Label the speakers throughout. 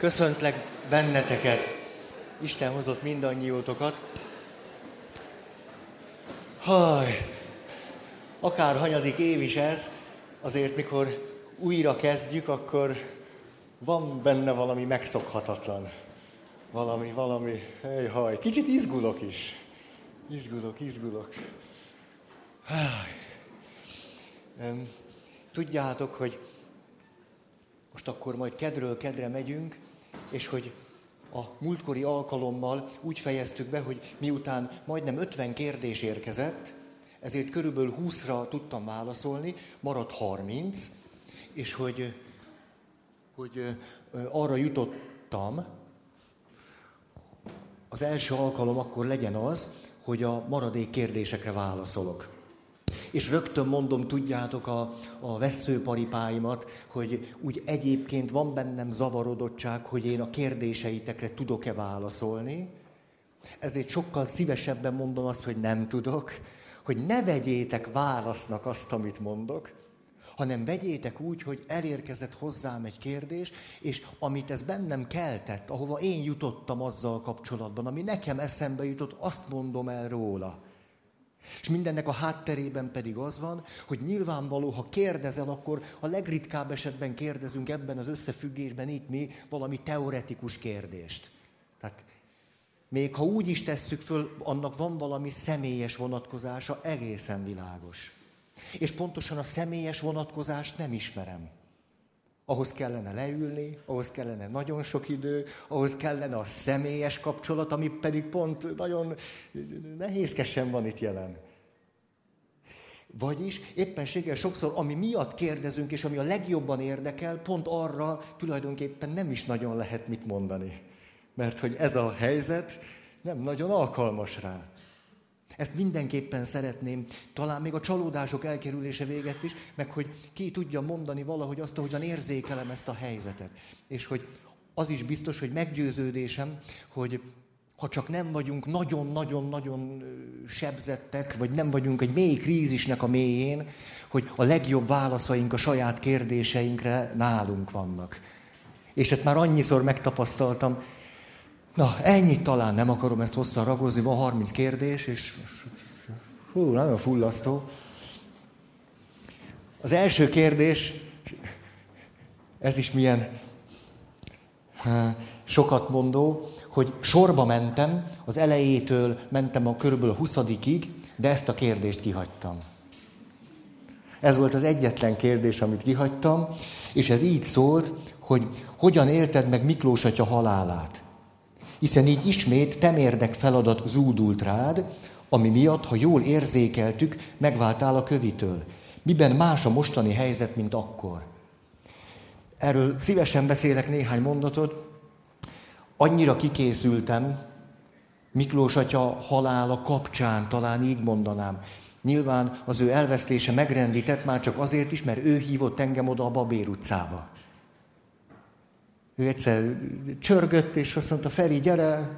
Speaker 1: Köszöntlek benneteket. Isten hozott mindannyiótokat. Haj, akár hanyadik év is ez, azért mikor újra kezdjük, akkor van benne valami megszokhatatlan. Valami, valami, hely, haj. Kicsit izgulok is. Izgulok, izgulok. Haj. Tudjátok, hogy most akkor majd kedről kedre megyünk, és hogy a múltkori alkalommal úgy fejeztük be, hogy miután majdnem 50 kérdés érkezett, ezért körülbelül 20-ra tudtam válaszolni, maradt 30, és hogy, hogy arra jutottam, az első alkalom akkor legyen az, hogy a maradék kérdésekre válaszolok. És rögtön mondom, tudjátok a, a veszőparipáimat, hogy úgy egyébként van bennem zavarodottság, hogy én a kérdéseitekre tudok-e válaszolni. Ezért sokkal szívesebben mondom azt, hogy nem tudok, hogy ne vegyétek válasznak azt, amit mondok, hanem vegyétek úgy, hogy elérkezett hozzám egy kérdés, és amit ez bennem keltett, ahova én jutottam azzal kapcsolatban, ami nekem eszembe jutott, azt mondom el róla. És mindennek a hátterében pedig az van, hogy nyilvánvaló, ha kérdezel, akkor a legritkább esetben kérdezünk ebben az összefüggésben itt mi valami teoretikus kérdést. Tehát még ha úgy is tesszük föl, annak van valami személyes vonatkozása, egészen világos. És pontosan a személyes vonatkozást nem ismerem. Ahhoz kellene leülni, ahhoz kellene nagyon sok idő, ahhoz kellene a személyes kapcsolat, ami pedig pont nagyon nehézkesen van itt jelen. Vagyis éppenséggel sokszor, ami miatt kérdezünk, és ami a legjobban érdekel, pont arra tulajdonképpen nem is nagyon lehet mit mondani. Mert hogy ez a helyzet nem nagyon alkalmas rá. Ezt mindenképpen szeretném, talán még a csalódások elkerülése véget is, meg hogy ki tudja mondani valahogy azt, ahogyan érzékelem ezt a helyzetet. És hogy az is biztos, hogy meggyőződésem, hogy ha csak nem vagyunk nagyon-nagyon-nagyon sebzettek, vagy nem vagyunk egy mély krízisnek a mélyén, hogy a legjobb válaszaink a saját kérdéseinkre nálunk vannak. És ezt már annyiszor megtapasztaltam, Na, ennyit talán, nem akarom ezt hosszan ragozni, van 30 kérdés, és hú, nagyon fullasztó. Az első kérdés, ez is milyen sokat mondó, hogy sorba mentem, az elejétől mentem a körülbelül a 20 de ezt a kérdést kihagytam. Ez volt az egyetlen kérdés, amit kihagytam, és ez így szólt, hogy hogyan élted meg Miklós atya halálát hiszen így ismét temérdek feladat zúdult rád, ami miatt, ha jól érzékeltük, megváltál a kövitől. Miben más a mostani helyzet, mint akkor? Erről szívesen beszélek néhány mondatot. Annyira kikészültem, Miklós atya halála kapcsán, talán így mondanám. Nyilván az ő elvesztése megrendített már csak azért is, mert ő hívott engem oda a Babér utcába. Ő egyszer csörgött, és azt mondta, Feri, gyere,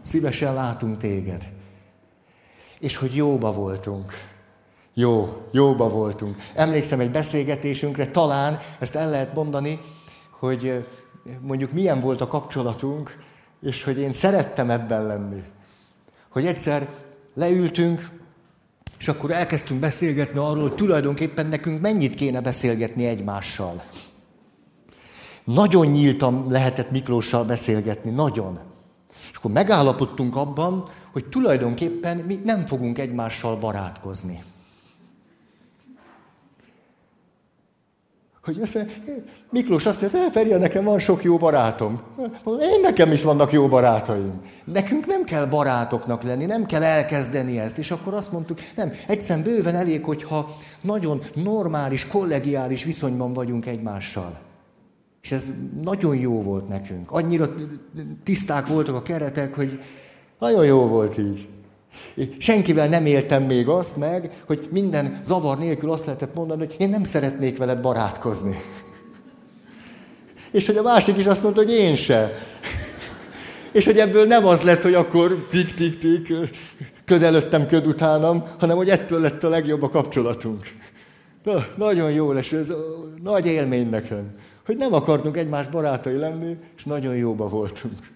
Speaker 1: szívesen látunk téged. És hogy jóba voltunk. Jó, jóba voltunk. Emlékszem egy beszélgetésünkre, talán ezt el lehet mondani, hogy mondjuk milyen volt a kapcsolatunk, és hogy én szerettem ebben lenni. Hogy egyszer leültünk, és akkor elkezdtünk beszélgetni arról, hogy tulajdonképpen nekünk mennyit kéne beszélgetni egymással. Nagyon nyíltan lehetett Miklóssal beszélgetni, nagyon. És akkor megállapodtunk abban, hogy tulajdonképpen mi nem fogunk egymással barátkozni. Hogy azt Miklós azt mondja, Feri, nekem van sok jó barátom. Én nekem is vannak jó barátaim. Nekünk nem kell barátoknak lenni, nem kell elkezdeni ezt. És akkor azt mondtuk, nem, egyszerűen bőven elég, hogyha nagyon normális, kollegiális viszonyban vagyunk egymással. És ez nagyon jó volt nekünk. Annyira tiszták voltak a keretek, hogy nagyon jó volt így. Senkivel nem éltem még azt meg, hogy minden zavar nélkül azt lehetett mondani, hogy én nem szeretnék veled barátkozni. És hogy a másik is azt mondta, hogy én se. És hogy ebből nem az lett, hogy akkor tik-tik-tik, köd előttem, köd utánam, hanem hogy ettől lett a legjobb a kapcsolatunk. Na, nagyon jó lesz, ez nagy élmény nekem hogy nem akartunk egymás barátai lenni, és nagyon jóba voltunk.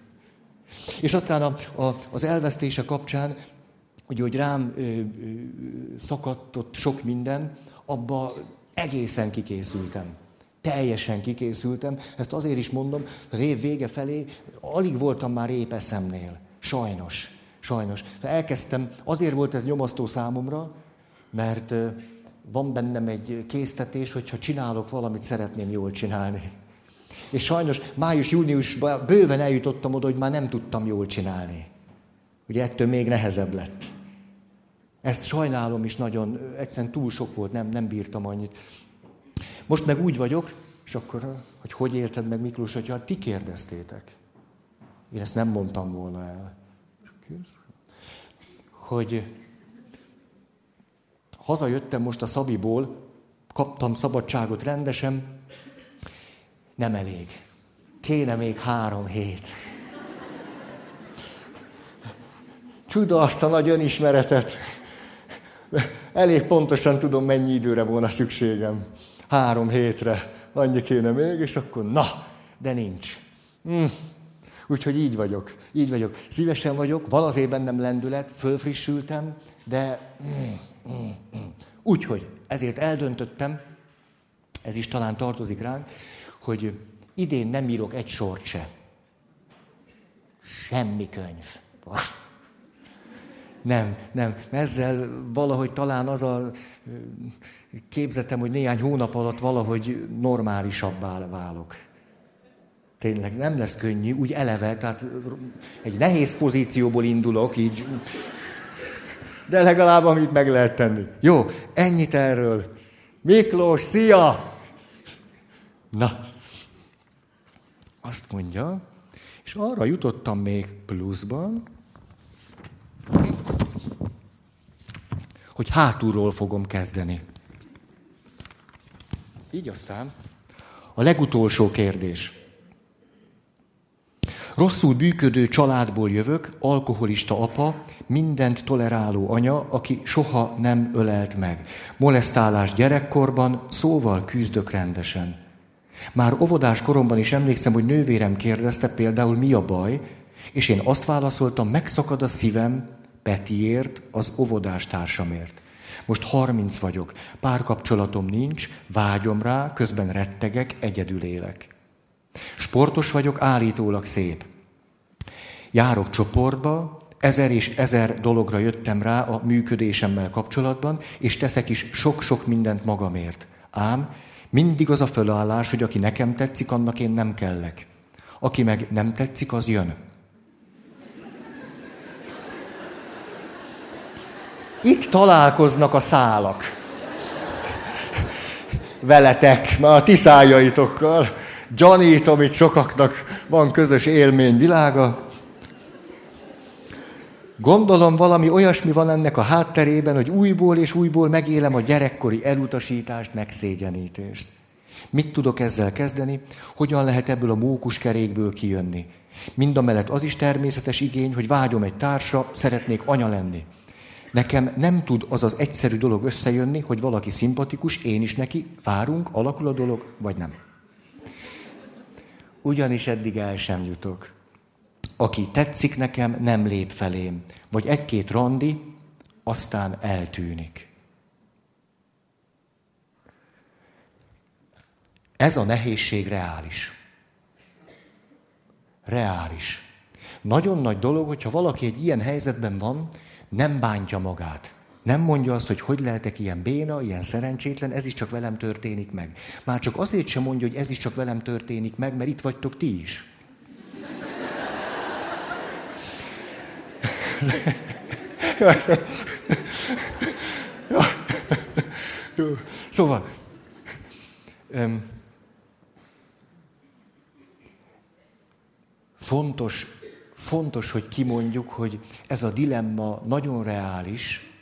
Speaker 1: És aztán a, a, az elvesztése kapcsán, ugye, hogy rám ö, ö, szakadt ott sok minden, abba egészen kikészültem. Teljesen kikészültem. Ezt azért is mondom, az év vége felé alig voltam már épp eszemnél. Sajnos. Sajnos. Elkezdtem, azért volt ez nyomasztó számomra, mert van bennem egy késztetés, hogyha csinálok valamit, szeretném jól csinálni. És sajnos május-júniusban bőven eljutottam oda, hogy már nem tudtam jól csinálni. Ugye ettől még nehezebb lett. Ezt sajnálom is nagyon, egyszerűen túl sok volt, nem, nem bírtam annyit. Most meg úgy vagyok, és akkor, hogy hogy érted meg Miklós, hogyha ti kérdeztétek. Én ezt nem mondtam volna el. Hogy hazajöttem most a Szabiból, kaptam szabadságot rendesen, nem elég. Kéne még három hét. Csuda azt a nagy önismeretet. Elég pontosan tudom, mennyi időre volna szükségem. Három hétre. Annyi kéne még, és akkor na, de nincs. Mm. Úgyhogy így vagyok. Így vagyok. Szívesen vagyok, van azért bennem lendület, fölfrissültem, de mm. Úgyhogy ezért eldöntöttem, ez is talán tartozik ránk, hogy idén nem írok egy sort se. Semmi könyv. Nem, nem. Ezzel valahogy talán az a képzetem, hogy néhány hónap alatt valahogy normálisabbá válok. Tényleg nem lesz könnyű, úgy eleve, tehát egy nehéz pozícióból indulok, így. De legalább amit meg lehet tenni. Jó, ennyit erről. Miklós, szia! Na, azt mondja, és arra jutottam még pluszban, hogy hátulról fogom kezdeni. Így aztán a legutolsó kérdés. Rosszul működő családból jövök, alkoholista apa, mindent toleráló anya, aki soha nem ölelt meg. Molesztálás gyerekkorban, szóval küzdök rendesen. Már óvodás koromban is emlékszem, hogy nővérem kérdezte például mi a baj, és én azt válaszoltam, megszakad a szívem Petiért, az óvodás társamért. Most 30 vagyok, párkapcsolatom nincs, vágyom rá, közben rettegek, egyedül élek. Sportos vagyok, állítólag szép. Járok csoportba, ezer és ezer dologra jöttem rá a működésemmel kapcsolatban, és teszek is sok-sok mindent magamért. Ám mindig az a fölállás, hogy aki nekem tetszik, annak én nem kellek. Aki meg nem tetszik, az jön. Itt találkoznak a szálak. Veletek, már a ti szájaitokkal. Gyanítom, itt sokaknak van közös élmény világa. Gondolom valami olyasmi van ennek a hátterében, hogy újból és újból megélem a gyerekkori elutasítást, megszégyenítést. Mit tudok ezzel kezdeni? Hogyan lehet ebből a mókuskerékből kijönni? Mind a mellett az is természetes igény, hogy vágyom egy társra, szeretnék anya lenni. Nekem nem tud az az egyszerű dolog összejönni, hogy valaki szimpatikus, én is neki, várunk, alakul a dolog, vagy nem. Ugyanis eddig el sem jutok. Aki tetszik nekem, nem lép felém. Vagy egy-két randi, aztán eltűnik. Ez a nehézség reális. Reális. Nagyon nagy dolog, hogyha valaki egy ilyen helyzetben van, nem bántja magát. Nem mondja azt, hogy hogy lehetek ilyen béna, ilyen szerencsétlen, ez is csak velem történik meg. Már csak azért sem mondja, hogy ez is csak velem történik meg, mert itt vagytok ti is. Szóval, fontos fontos, hogy kimondjuk, hogy ez a dilemma nagyon reális,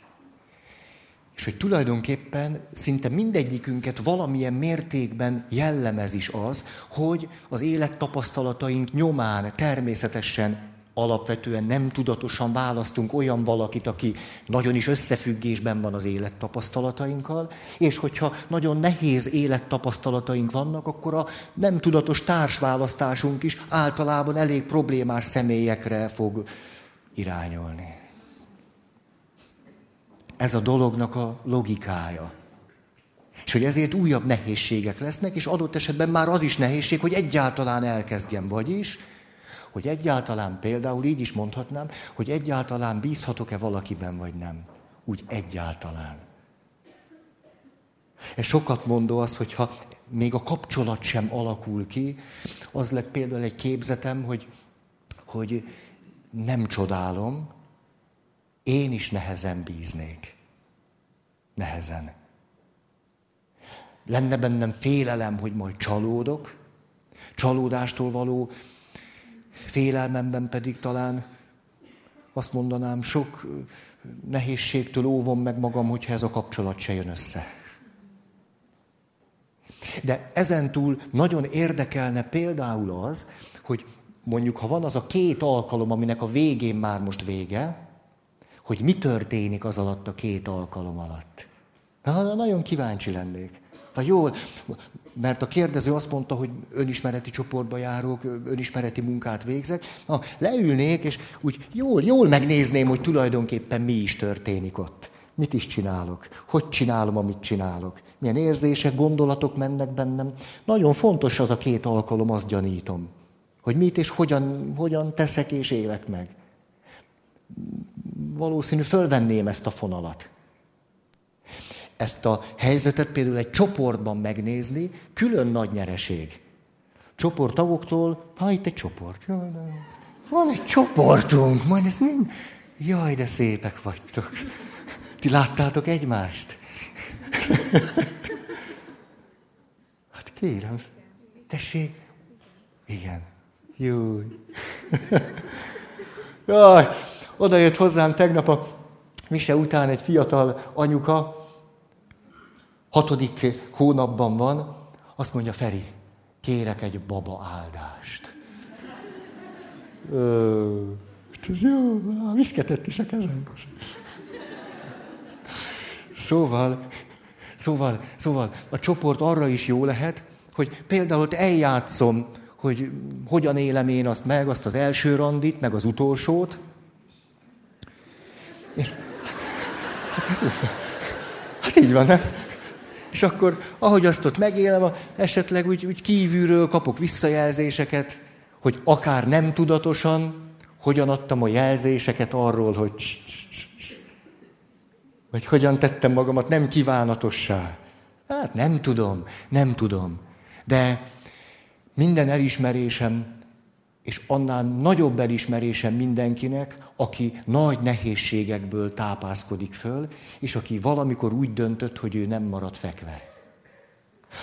Speaker 1: és hogy tulajdonképpen szinte mindegyikünket valamilyen mértékben jellemez is az, hogy az élettapasztalataink nyomán természetesen alapvetően nem tudatosan választunk olyan valakit, aki nagyon is összefüggésben van az élettapasztalatainkkal, és hogyha nagyon nehéz élettapasztalataink vannak, akkor a nem tudatos társválasztásunk is általában elég problémás személyekre fog irányolni. Ez a dolognak a logikája. És hogy ezért újabb nehézségek lesznek, és adott esetben már az is nehézség, hogy egyáltalán elkezdjem. Vagyis, hogy egyáltalán például így is mondhatnám, hogy egyáltalán bízhatok-e valakiben, vagy nem. Úgy egyáltalán. Ez sokat mondó az, hogyha még a kapcsolat sem alakul ki, az lett például egy képzetem, hogy, hogy nem csodálom, én is nehezen bíznék. Nehezen. Lenne bennem félelem, hogy majd csalódok, csalódástól való félelmemben pedig talán azt mondanám, sok nehézségtől óvom meg magam, hogyha ez a kapcsolat se jön össze. De ezentúl nagyon érdekelne például az, hogy mondjuk, ha van az a két alkalom, aminek a végén már most vége, hogy mi történik az alatt a két alkalom alatt. Na, nagyon kíváncsi lennék. Ha jól, mert a kérdező azt mondta, hogy önismereti csoportba járok, önismereti munkát végzek. Ha leülnék, és úgy jól, jól megnézném, hogy tulajdonképpen mi is történik ott. Mit is csinálok? Hogy csinálom, amit csinálok? Milyen érzések, gondolatok mennek bennem? Nagyon fontos az a két alkalom, azt gyanítom. Hogy mit és hogyan, hogyan teszek és élek meg. Valószínű fölvenném ezt a fonalat ezt a helyzetet például egy csoportban megnézni, külön nagy nyereség. Csoporttagoktól, ha itt egy csoport. Van egy csoportunk, majd ez mind. Jaj, de szépek vagytok. Ti láttátok egymást? Hát kérem, tessék. Igen. Jó. Jaj, oda jött hozzám tegnap a mise után egy fiatal anyuka, hatodik hónapban van, azt mondja Feri, kérek egy baba áldást. Ö, ez jó, viszketett is a kezem. Szóval, szóval, szóval a csoport arra is jó lehet, hogy például ott eljátszom, hogy hogyan élem én azt meg, azt az első randit, meg az utolsót. És, hát, ez, hát így van, nem? És akkor, ahogy azt ott megélem, esetleg úgy, úgy kívülről kapok visszajelzéseket, hogy akár nem tudatosan, hogyan adtam a jelzéseket arról, hogy vagy hogyan tettem magamat nem kívánatossá. Hát nem tudom, nem tudom. De minden elismerésem, és annál nagyobb elismerésem mindenkinek, aki nagy nehézségekből tápászkodik föl, és aki valamikor úgy döntött, hogy ő nem marad fekve.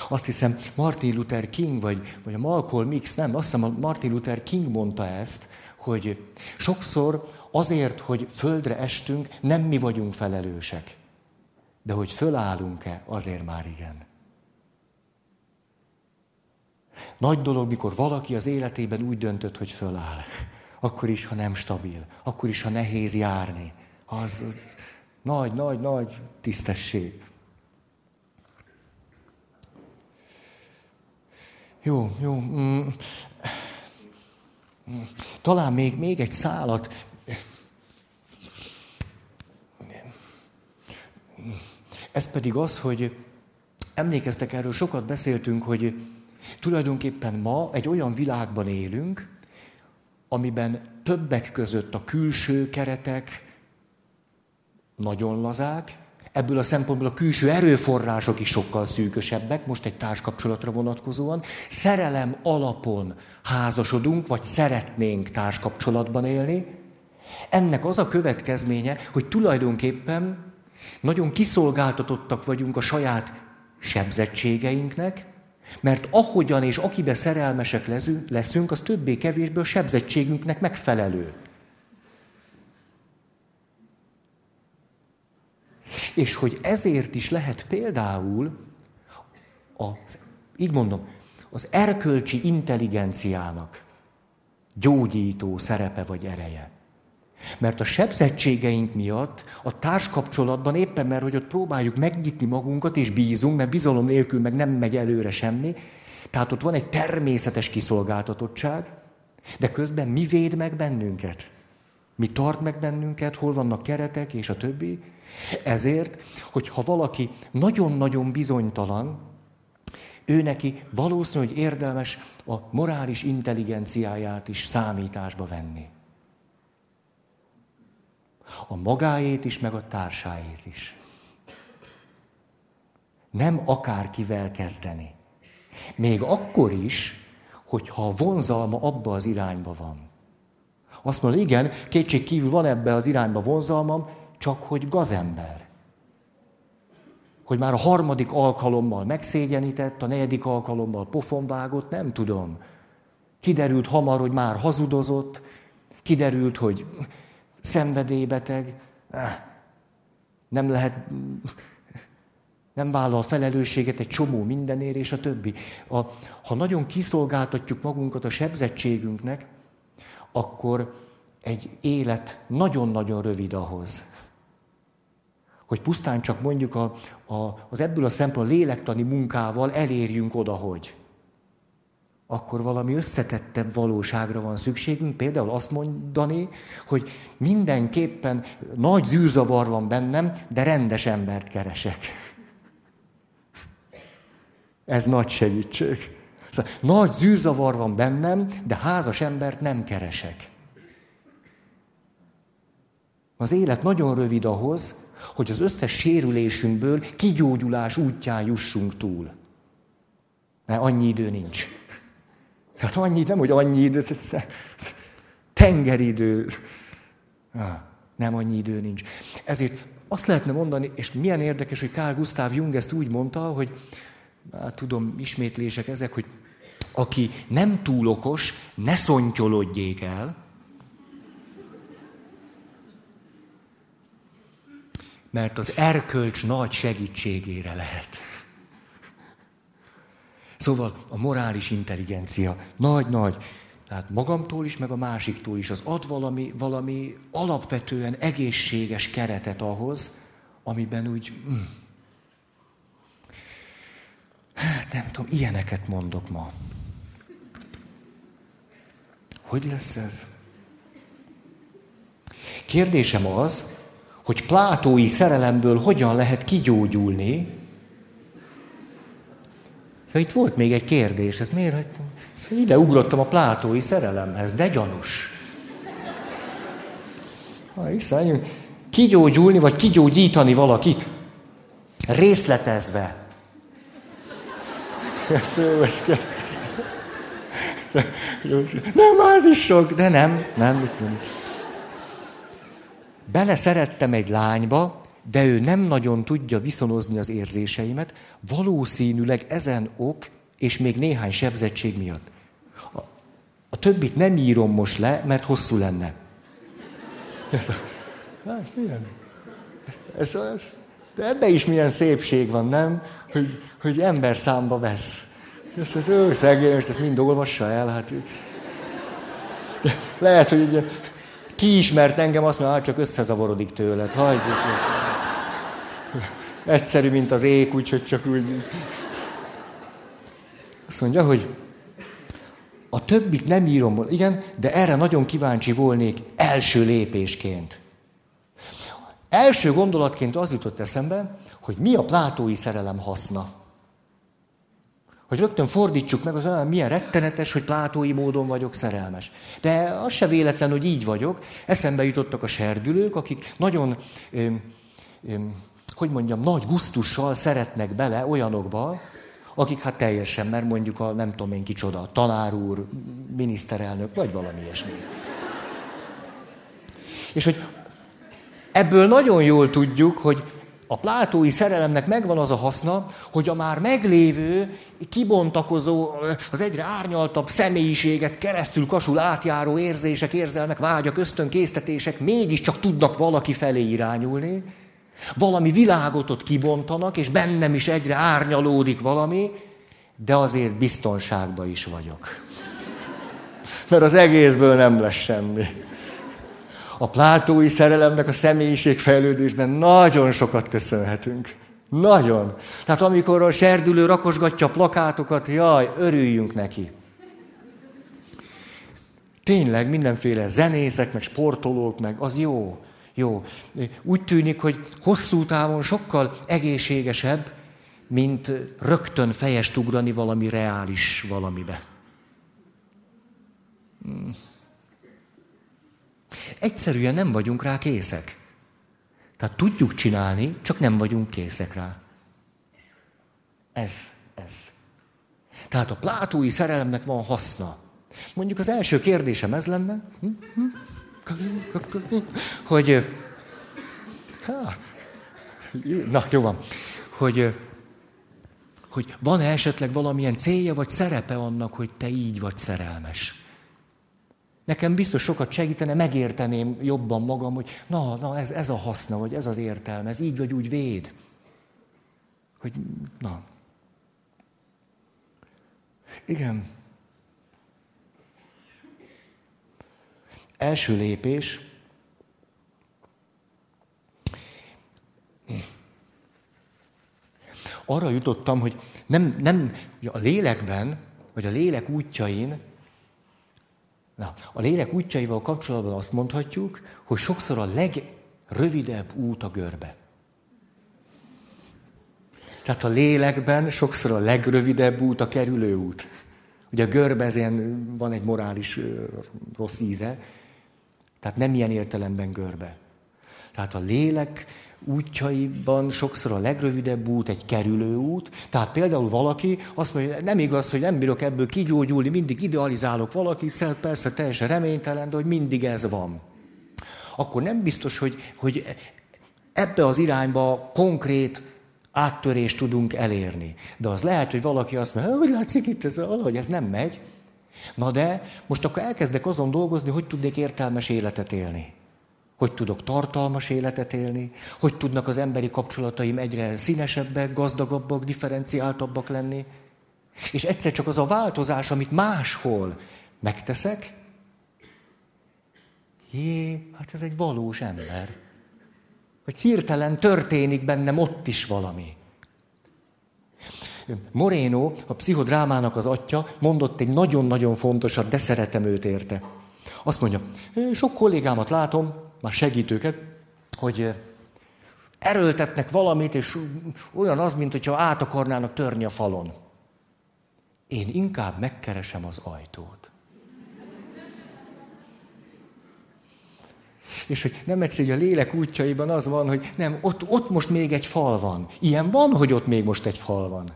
Speaker 1: Azt hiszem, Martin Luther King, vagy, vagy a Malcolm X, nem, azt hiszem, Martin Luther King mondta ezt, hogy sokszor azért, hogy földre estünk, nem mi vagyunk felelősek. De hogy fölállunk-e, azért már igen. Nagy dolog, mikor valaki az életében úgy döntött, hogy föláll akkor is, ha nem stabil, akkor is, ha nehéz járni. Az nagy, nagy, nagy tisztesség. Jó, jó. Mm. Talán még, még egy szálat. Ez pedig az, hogy emlékeztek erről, sokat beszéltünk, hogy tulajdonképpen ma egy olyan világban élünk, amiben többek között a külső keretek nagyon lazák, ebből a szempontból a külső erőforrások is sokkal szűkösebbek, most egy társkapcsolatra vonatkozóan. Szerelem alapon házasodunk, vagy szeretnénk társkapcsolatban élni. Ennek az a következménye, hogy tulajdonképpen nagyon kiszolgáltatottak vagyunk a saját sebzettségeinknek, mert ahogyan és akibe szerelmesek leszünk, az többé-kevésbé a sebzettségünknek megfelelő. És hogy ezért is lehet például, az, így mondom, az erkölcsi intelligenciának gyógyító szerepe vagy ereje. Mert a sebzettségeink miatt a társkapcsolatban éppen mert, hogy ott próbáljuk megnyitni magunkat, és bízunk, mert bizalom nélkül meg nem megy előre semmi, tehát ott van egy természetes kiszolgáltatottság, de közben mi véd meg bennünket? Mi tart meg bennünket, hol vannak keretek, és a többi? Ezért, hogyha valaki nagyon-nagyon bizonytalan, ő neki valószínű, hogy érdemes a morális intelligenciáját is számításba venni. A magáét is, meg a társáét is. Nem akárkivel kezdeni. Még akkor is, hogyha a vonzalma abba az irányba van. Azt mondja, igen, kétség kívül van ebbe az irányba vonzalmam, csak hogy gazember. Hogy már a harmadik alkalommal megszégyenített, a negyedik alkalommal pofonvágott, nem tudom. Kiderült hamar, hogy már hazudozott, kiderült, hogy szenvedélybeteg, nem lehet, nem vállal felelősséget egy csomó mindenért, és a többi. A, ha nagyon kiszolgáltatjuk magunkat a sebzettségünknek, akkor egy élet nagyon-nagyon rövid ahhoz, hogy pusztán csak mondjuk a, a, az ebből a szempontból lélektani munkával elérjünk oda, hogy akkor valami összetettebb valóságra van szükségünk. Például azt mondani, hogy mindenképpen nagy zűrzavar van bennem, de rendes embert keresek. Ez nagy segítség. Szóval, nagy zűrzavar van bennem, de házas embert nem keresek. Az élet nagyon rövid ahhoz, hogy az összes sérülésünkből kigyógyulás útján jussunk túl. Mert annyi idő nincs. Hát annyi, nem, hogy annyi idő, tengeridő. Nem annyi idő nincs. Ezért azt lehetne mondani, és milyen érdekes, hogy Carl Gustav Jung ezt úgy mondta, hogy hát tudom, ismétlések ezek, hogy aki nem túl okos, ne szontyolodjék el, mert az erkölcs nagy segítségére lehet. Szóval a morális intelligencia nagy-nagy, tehát magamtól is, meg a másiktól is, az ad valami, valami alapvetően egészséges keretet ahhoz, amiben úgy, mm, hát nem tudom, ilyeneket mondok ma. Hogy lesz ez? Kérdésem az, hogy plátói szerelemből hogyan lehet kigyógyulni. Ja, itt volt még egy kérdés, ez miért? Ide ugrottam a plátói szerelemhez, de gyanús. Ha, kigyógyulni, vagy kigyógyítani valakit, részletezve. Nem, az is sok, de nem, nem, mit nem beleszerettem egy lányba, de ő nem nagyon tudja viszonozni az érzéseimet, valószínűleg ezen ok, és még néhány sebzettség miatt. A, a többit nem írom most le, mert hosszú lenne. Ez a, hát, milyen? Ez, ez, de ebbe is milyen szépség van, nem? Hogy, hogy ember számba vesz. Ezt, hogy ő szegény, most ezt mind olvassa el, hát... De lehet, hogy ugye, ki ismert engem, azt mondja, hát csak összezavarodik tőled. Hagyjuk. Egyszerű, mint az ég, úgyhogy csak úgy... Azt mondja, hogy a többit nem írom, igen, de erre nagyon kíváncsi volnék első lépésként. Első gondolatként az jutott eszembe, hogy mi a plátói szerelem haszna hogy rögtön fordítsuk meg, az olyan milyen rettenetes, hogy plátói módon vagyok szerelmes. De az se véletlen, hogy így vagyok. Eszembe jutottak a serdülők, akik nagyon, öm, öm, hogy mondjam, nagy gusztussal szeretnek bele olyanokba, akik hát teljesen, mert mondjuk a nem tudom én kicsoda, tanár úr, miniszterelnök, vagy valami ilyesmi. És hogy ebből nagyon jól tudjuk, hogy a plátói szerelemnek megvan az a haszna, hogy a már meglévő, kibontakozó, az egyre árnyaltabb személyiséget keresztül kasul átjáró érzések, érzelmek, vágyak, ösztönkésztetések mégiscsak tudnak valaki felé irányulni, valami világot ott kibontanak, és bennem is egyre árnyalódik valami, de azért biztonságban is vagyok. Mert az egészből nem lesz semmi. A plátói szerelemnek a személyiségfejlődésben nagyon sokat köszönhetünk. Nagyon. Tehát amikor a serdülő rakosgatja a plakátokat, jaj, örüljünk neki. Tényleg mindenféle zenészek, meg sportolók, meg az jó. Jó. Úgy tűnik, hogy hosszú távon sokkal egészségesebb, mint rögtön fejest ugrani valami reális valamibe. Hmm. Egyszerűen nem vagyunk rá készek. Tehát tudjuk csinálni, csak nem vagyunk készek rá. Ez, ez. Tehát a plátói szerelemnek van haszna. Mondjuk az első kérdésem ez lenne, hogy, na jó van, hogy, hogy van-e esetleg valamilyen célja vagy szerepe annak, hogy te így vagy szerelmes. Nekem biztos sokat segítene, megérteném jobban magam, hogy na, na ez, ez a haszna, vagy ez az értelme, ez így vagy úgy véd. Hogy na. Igen. Első lépés. Arra jutottam, hogy nem, nem a lélekben, vagy a lélek útjain Na, a lélek útjaival kapcsolatban azt mondhatjuk, hogy sokszor a legrövidebb út a görbe. Tehát a lélekben sokszor a legrövidebb út a kerülő út. Ugye a görbe van egy morális rossz íze, tehát nem ilyen értelemben görbe. Tehát a lélek útjaiban sokszor a legrövidebb út egy kerülő út. Tehát például valaki azt mondja, nem igaz, hogy nem bírok ebből kigyógyulni, mindig idealizálok valakit, persze teljesen reménytelen, de hogy mindig ez van. Akkor nem biztos, hogy, hogy ebbe az irányba konkrét áttörést tudunk elérni. De az lehet, hogy valaki azt mondja, hogy látszik itt, ez, valahogy ez nem megy. Na de most akkor elkezdek azon dolgozni, hogy tudnék értelmes életet élni hogy tudok tartalmas életet élni, hogy tudnak az emberi kapcsolataim egyre színesebbek, gazdagabbak, differenciáltabbak lenni. És egyszer csak az a változás, amit máshol megteszek, jé, hát ez egy valós ember. Hogy hirtelen történik bennem ott is valami. Moreno, a pszichodrámának az atya, mondott egy nagyon-nagyon fontosat, de szeretem őt érte. Azt mondja, sok kollégámat látom, már segítőket, hogy erőltetnek valamit, és olyan az, mint hogyha át akarnának törni a falon. Én inkább megkeresem az ajtót. És hogy nem egyszer, a lélek útjaiban az van, hogy nem, ott, ott most még egy fal van. Ilyen van, hogy ott még most egy fal van.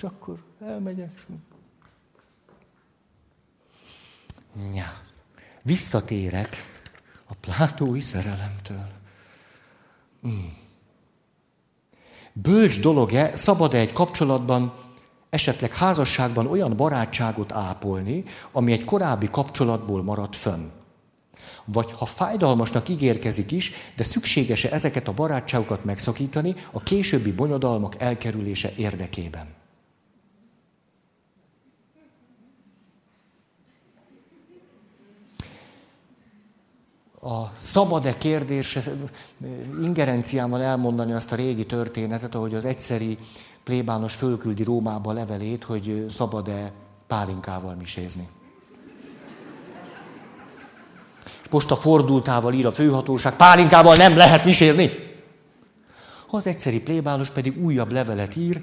Speaker 1: És akkor elmegyek. Ja. Visszatérek a plátói szerelemtől. Hmm. Bölcs dolog-e, szabad-e egy kapcsolatban, esetleg házasságban olyan barátságot ápolni, ami egy korábbi kapcsolatból maradt fönn? Vagy ha fájdalmasnak ígérkezik is, de szükséges-e ezeket a barátságokat megszakítani a későbbi bonyodalmak elkerülése érdekében? A szabad-e kérdés, ingerenciával elmondani azt a régi történetet, ahogy az egyszeri plébános fölküldi Rómába levelét, hogy szabad-e pálinkával misézni. Posta fordultával ír a főhatóság, pálinkával nem lehet misézni. Az egyszeri plébános pedig újabb levelet ír,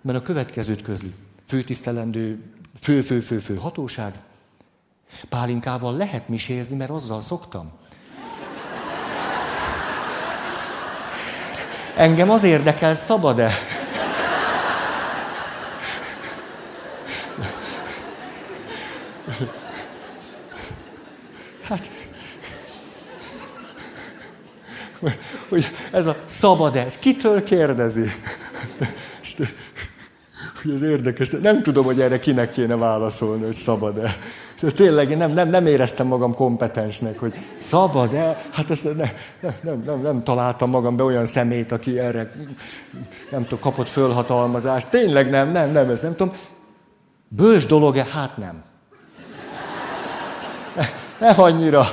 Speaker 1: mert a következőt közli. Főtisztelendő, fő-fő-fő-fő hatóság. Pálinkával lehet misézni, mert azzal szoktam. Engem az érdekel, szabad-e? Hát, hogy ez a szabad-e, ez kitől kérdezi? Hogy ez érdekes, de nem tudom, hogy erre kinek kéne válaszolni, hogy szabad-e. Tényleg én nem, nem, nem éreztem magam kompetensnek, hogy szabad-e? Hát ezt ne, nem, nem, nem, nem találtam magam be olyan szemét, aki erre nem tudom, kapott fölhatalmazást. Tényleg nem, nem, nem, ez nem tudom. Bős dolog-e? Hát nem. Nem annyira,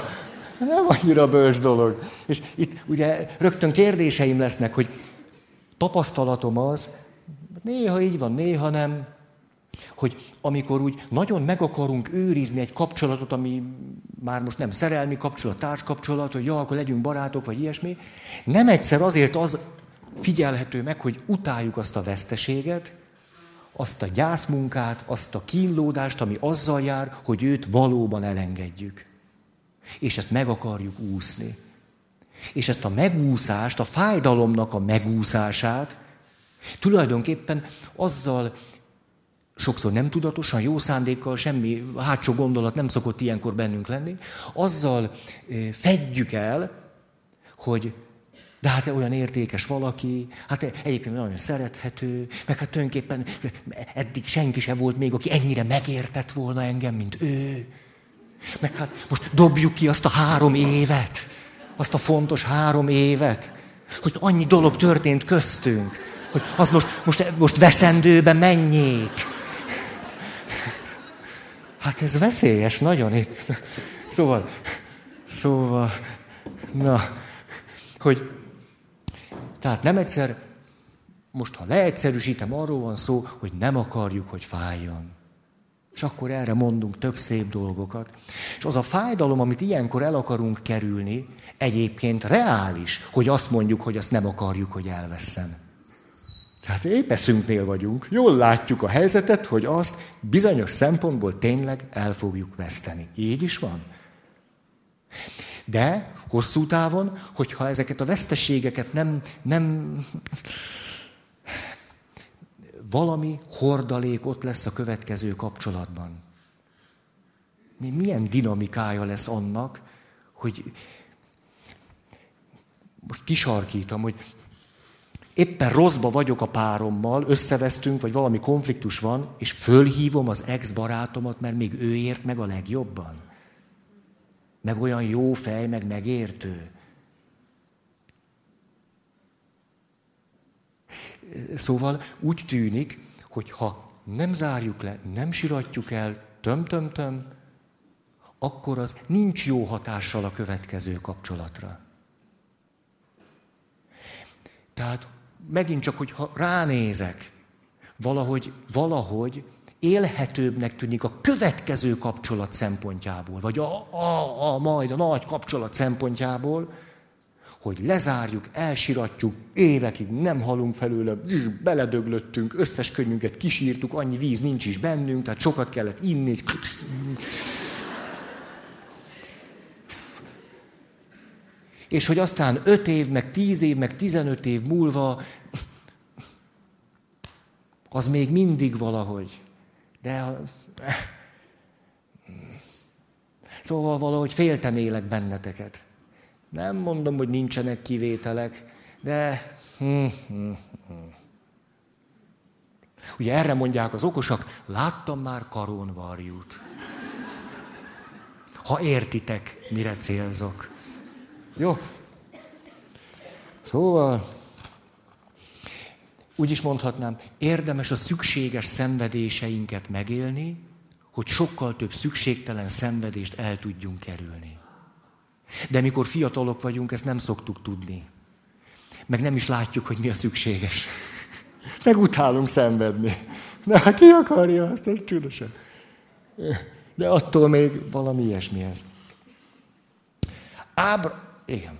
Speaker 1: nem annyira bölcs dolog. És itt ugye rögtön kérdéseim lesznek, hogy tapasztalatom az, néha így van, néha nem, hogy amikor úgy nagyon meg akarunk őrizni egy kapcsolatot, ami már most nem szerelmi kapcsolat, társkapcsolat, hogy ja, akkor legyünk barátok, vagy ilyesmi, nem egyszer azért az figyelhető meg, hogy utáljuk azt a veszteséget, azt a gyászmunkát, azt a kínlódást, ami azzal jár, hogy őt valóban elengedjük. És ezt meg akarjuk úszni. És ezt a megúszást, a fájdalomnak a megúszását tulajdonképpen azzal sokszor nem tudatosan, jó szándékkal, semmi hátsó gondolat nem szokott ilyenkor bennünk lenni, azzal fedjük el, hogy de hát olyan értékes valaki, hát egyébként nagyon szerethető, meg hát tulajdonképpen eddig senki sem volt még, aki ennyire megértett volna engem, mint ő. Meg hát most dobjuk ki azt a három évet, azt a fontos három évet, hogy annyi dolog történt köztünk, hogy az most, most, most veszendőbe menjék. Hát ez veszélyes nagyon itt. Szóval, szóval, na, hogy tehát nem egyszer, most ha leegyszerűsítem, arról van szó, hogy nem akarjuk, hogy fájjon. És akkor erre mondunk tök szép dolgokat. És az a fájdalom, amit ilyenkor el akarunk kerülni, egyébként reális, hogy azt mondjuk, hogy azt nem akarjuk, hogy elveszem. Tehát épp eszünknél vagyunk, jól látjuk a helyzetet, hogy azt bizonyos szempontból tényleg el fogjuk veszteni. Így is van. De hosszú távon, hogyha ezeket a veszteségeket nem, nem valami hordalék ott lesz a következő kapcsolatban. Milyen dinamikája lesz annak, hogy most kisarkítom, hogy éppen rosszba vagyok a párommal, összevesztünk, vagy valami konfliktus van, és fölhívom az ex-barátomat, mert még ő ért meg a legjobban meg olyan jó fej, meg megértő. Szóval úgy tűnik, hogy ha nem zárjuk le, nem siratjuk el, töm-töm-töm, akkor az nincs jó hatással a következő kapcsolatra. Tehát megint csak, hogyha ránézek, valahogy, valahogy élhetőbbnek tűnik a következő kapcsolat szempontjából, vagy a, a, a majd a nagy kapcsolat szempontjából, hogy lezárjuk, elsiratjuk, évekig nem halunk felőle, beledöglöttünk, összes könnyünket kisírtuk, annyi víz nincs is bennünk, tehát sokat kellett inni. És hogy aztán öt év, meg tíz év, meg tizenöt év múlva, az még mindig valahogy. De Szóval valahogy féltenélek benneteket. Nem mondom, hogy nincsenek kivételek, de... Ugye erre mondják az okosak, láttam már karonvarjút. Ha értitek, mire célzok. Jó? Szóval, úgy is mondhatnám, érdemes a szükséges szenvedéseinket megélni, hogy sokkal több szükségtelen szenvedést el tudjunk kerülni. De mikor fiatalok vagyunk, ezt nem szoktuk tudni. Meg nem is látjuk, hogy mi a szükséges. Meg utálunk szenvedni. Hát ki akarja azt, ez csudosan. De attól még valami ilyesmi ez. Ábra... Igen.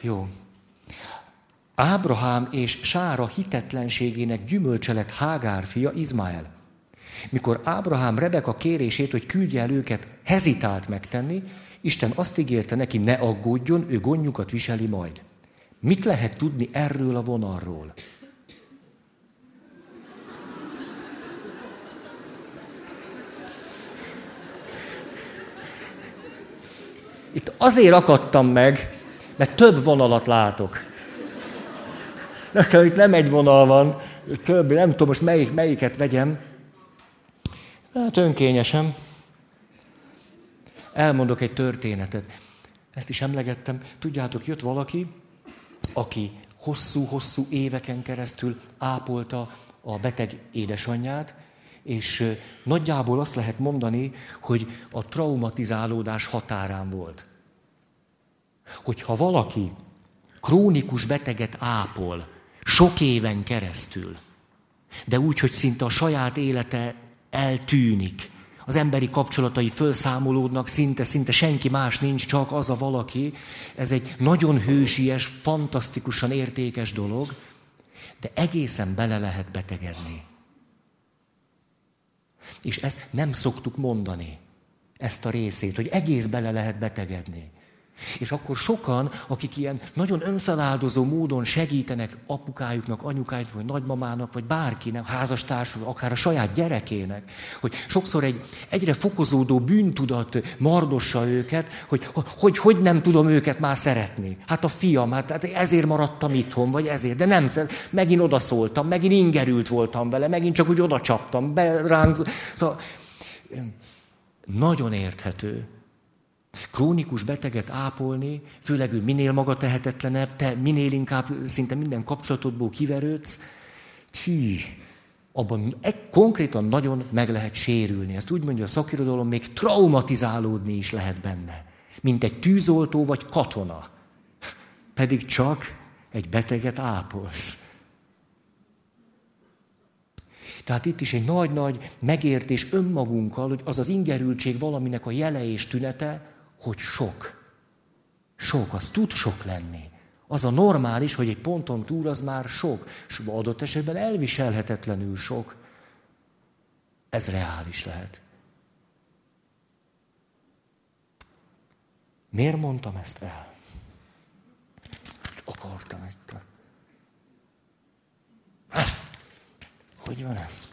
Speaker 1: Jó. Ábrahám és Sára hitetlenségének gyümölcse lett Hágár fia Izmael. Mikor Ábrahám Rebeka kérését, hogy küldje el őket, hezitált megtenni, Isten azt ígérte neki, ne aggódjon, ő gondjukat viseli majd. Mit lehet tudni erről a vonalról? Itt azért akadtam meg, mert több vonalat látok. Nekem itt nem egy vonal van, több, nem tudom most melyik, melyiket vegyem. Hát önkényesen. Elmondok egy történetet. Ezt is emlegettem. Tudjátok, jött valaki, aki hosszú-hosszú éveken keresztül ápolta a beteg édesanyját, és nagyjából azt lehet mondani, hogy a traumatizálódás határán volt. Hogyha valaki krónikus beteget ápol sok éven keresztül, de úgy, hogy szinte a saját élete eltűnik, az emberi kapcsolatai felszámolódnak, szinte, szinte senki más nincs, csak az a valaki. Ez egy nagyon hősies, fantasztikusan értékes dolog, de egészen bele lehet betegedni. És ezt nem szoktuk mondani, ezt a részét, hogy egész bele lehet betegedni. És akkor sokan, akik ilyen nagyon önfeláldozó módon segítenek apukájuknak, anyukájuknak, vagy nagymamának, vagy bárkinek, házastársul, akár a saját gyerekének, hogy sokszor egy egyre fokozódó bűntudat mardossa őket, hogy, hogy hogy nem tudom őket már szeretni. Hát a fiam, hát, hát ezért maradtam itthon, vagy ezért, de nem, megint odaszóltam, megint ingerült voltam vele, megint csak úgy oda csaptam, beránk. Szóval nagyon érthető, Krónikus beteget ápolni, főleg ő minél maga tehetetlenebb, te minél inkább szinte minden kapcsolatodból kiverődsz, tű, abban e- konkrétan nagyon meg lehet sérülni. Ezt úgy mondja a szakirodalom, még traumatizálódni is lehet benne. Mint egy tűzoltó vagy katona. Pedig csak egy beteget ápolsz. Tehát itt is egy nagy-nagy megértés önmagunkkal, hogy az az ingerültség valaminek a jele és tünete, hogy sok. Sok, az tud sok lenni. Az a normális, hogy egy ponton túl az már sok, és adott esetben elviselhetetlenül sok. Ez reális lehet. Miért mondtam ezt el? Akartam itt. Hogy van ez?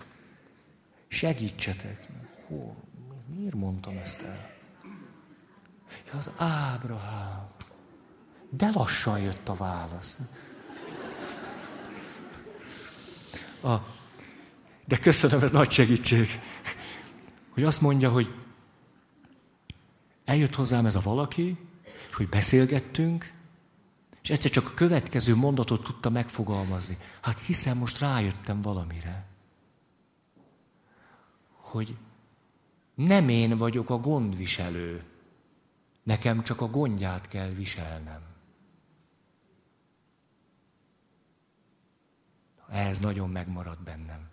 Speaker 1: Segítsetek. Hol? Miért mondtam ezt el? Az Ábrahám. De lassan jött a válasz. A, de köszönöm, ez nagy segítség. Hogy azt mondja, hogy eljött hozzám ez a valaki, és hogy beszélgettünk, és egyszer csak a következő mondatot tudta megfogalmazni. Hát hiszen most rájöttem valamire. Hogy nem én vagyok a gondviselő. Nekem csak a gondját kell viselnem. Ez nagyon megmaradt bennem.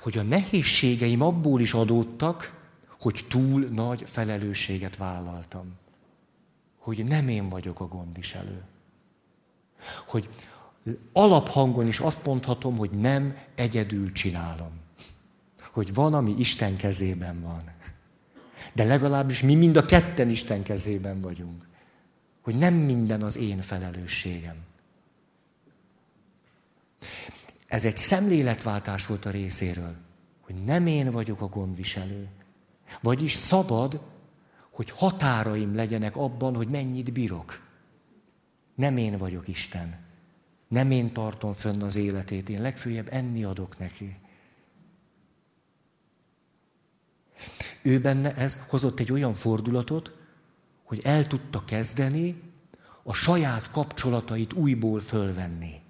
Speaker 1: Hogy a nehézségeim abból is adódtak, hogy túl nagy felelősséget vállaltam. Hogy nem én vagyok a gondviselő. Hogy alaphangon is azt mondhatom, hogy nem egyedül csinálom. Hogy van, ami Isten kezében van. De legalábbis mi mind a ketten Isten kezében vagyunk. Hogy nem minden az én felelősségem. Ez egy szemléletváltás volt a részéről, hogy nem én vagyok a gondviselő. Vagyis szabad, hogy határaim legyenek abban, hogy mennyit bírok. Nem én vagyok Isten. Nem én tartom fönn az életét, én legfőjebb enni adok neki. Ő benne ez hozott egy olyan fordulatot, hogy el tudta kezdeni a saját kapcsolatait újból fölvenni.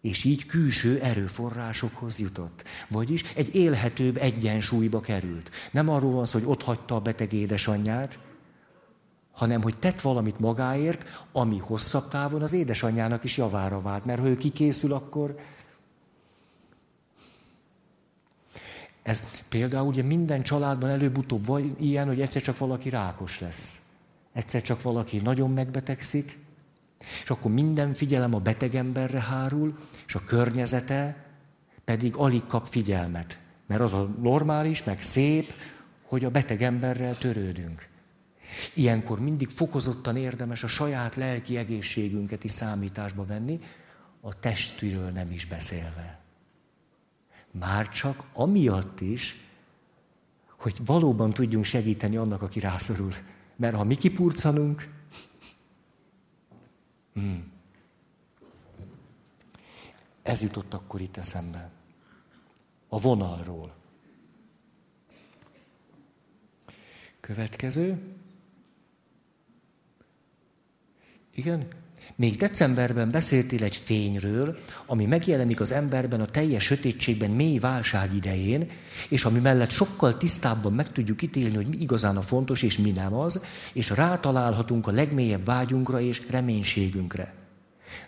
Speaker 1: És így külső erőforrásokhoz jutott. Vagyis egy élhetőbb egyensúlyba került. Nem arról van szó, hogy ott hagyta a beteg édesanyját, hanem hogy tett valamit magáért, ami hosszabb távon az édesanyjának is javára vált. Mert ha ő kikészül, akkor Ez például ugye minden családban előbb-utóbb vagy ilyen, hogy egyszer csak valaki rákos lesz. Egyszer csak valaki nagyon megbetegszik, és akkor minden figyelem a beteg emberre hárul, és a környezete pedig alig kap figyelmet. Mert az a normális, meg szép, hogy a beteg emberrel törődünk. Ilyenkor mindig fokozottan érdemes a saját lelki egészségünket is számításba venni, a testről nem is beszélve. Már csak amiatt is, hogy valóban tudjunk segíteni annak, aki rászorul. Mert ha mi kipurcanunk, hmm. ez jutott akkor itt eszembe. A vonalról. Következő. Igen? Még decemberben beszéltél egy fényről, ami megjelenik az emberben a teljes sötétségben mély válság idején, és ami mellett sokkal tisztábban meg tudjuk ítélni, hogy mi igazán a fontos, és mi nem az, és rátalálhatunk a legmélyebb vágyunkra és reménységünkre.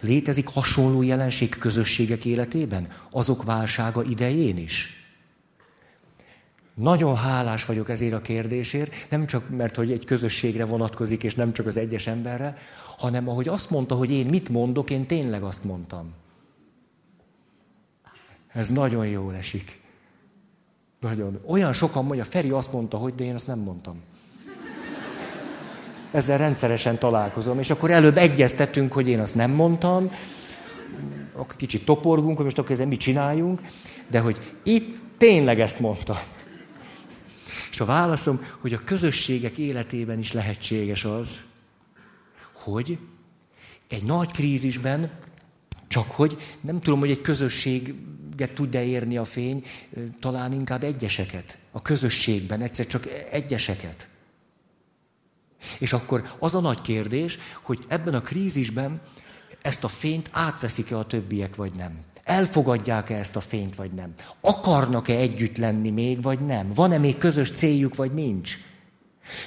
Speaker 1: Létezik hasonló jelenség közösségek életében, azok válsága idején is? Nagyon hálás vagyok ezért a kérdésért, nem csak mert, hogy egy közösségre vonatkozik, és nem csak az egyes emberre, hanem ahogy azt mondta, hogy én mit mondok, én tényleg azt mondtam. Ez nagyon jól esik. Nagyon. Olyan sokan mondja, Feri azt mondta, hogy de én azt nem mondtam. Ezzel rendszeresen találkozom, és akkor előbb egyeztetünk, hogy én azt nem mondtam, akkor kicsit toporgunk, hogy most akkor ezen mit csináljunk, de hogy itt tényleg ezt mondtam. És a válaszom, hogy a közösségek életében is lehetséges az, hogy egy nagy krízisben, csak hogy nem tudom, hogy egy közösséget tud-e érni a fény, talán inkább egyeseket. A közösségben egyszer csak egyeseket. És akkor az a nagy kérdés, hogy ebben a krízisben ezt a fényt átveszik-e a többiek, vagy nem. Elfogadják-e ezt a fényt, vagy nem? Akarnak-e együtt lenni még, vagy nem? Van-e még közös céljuk, vagy nincs?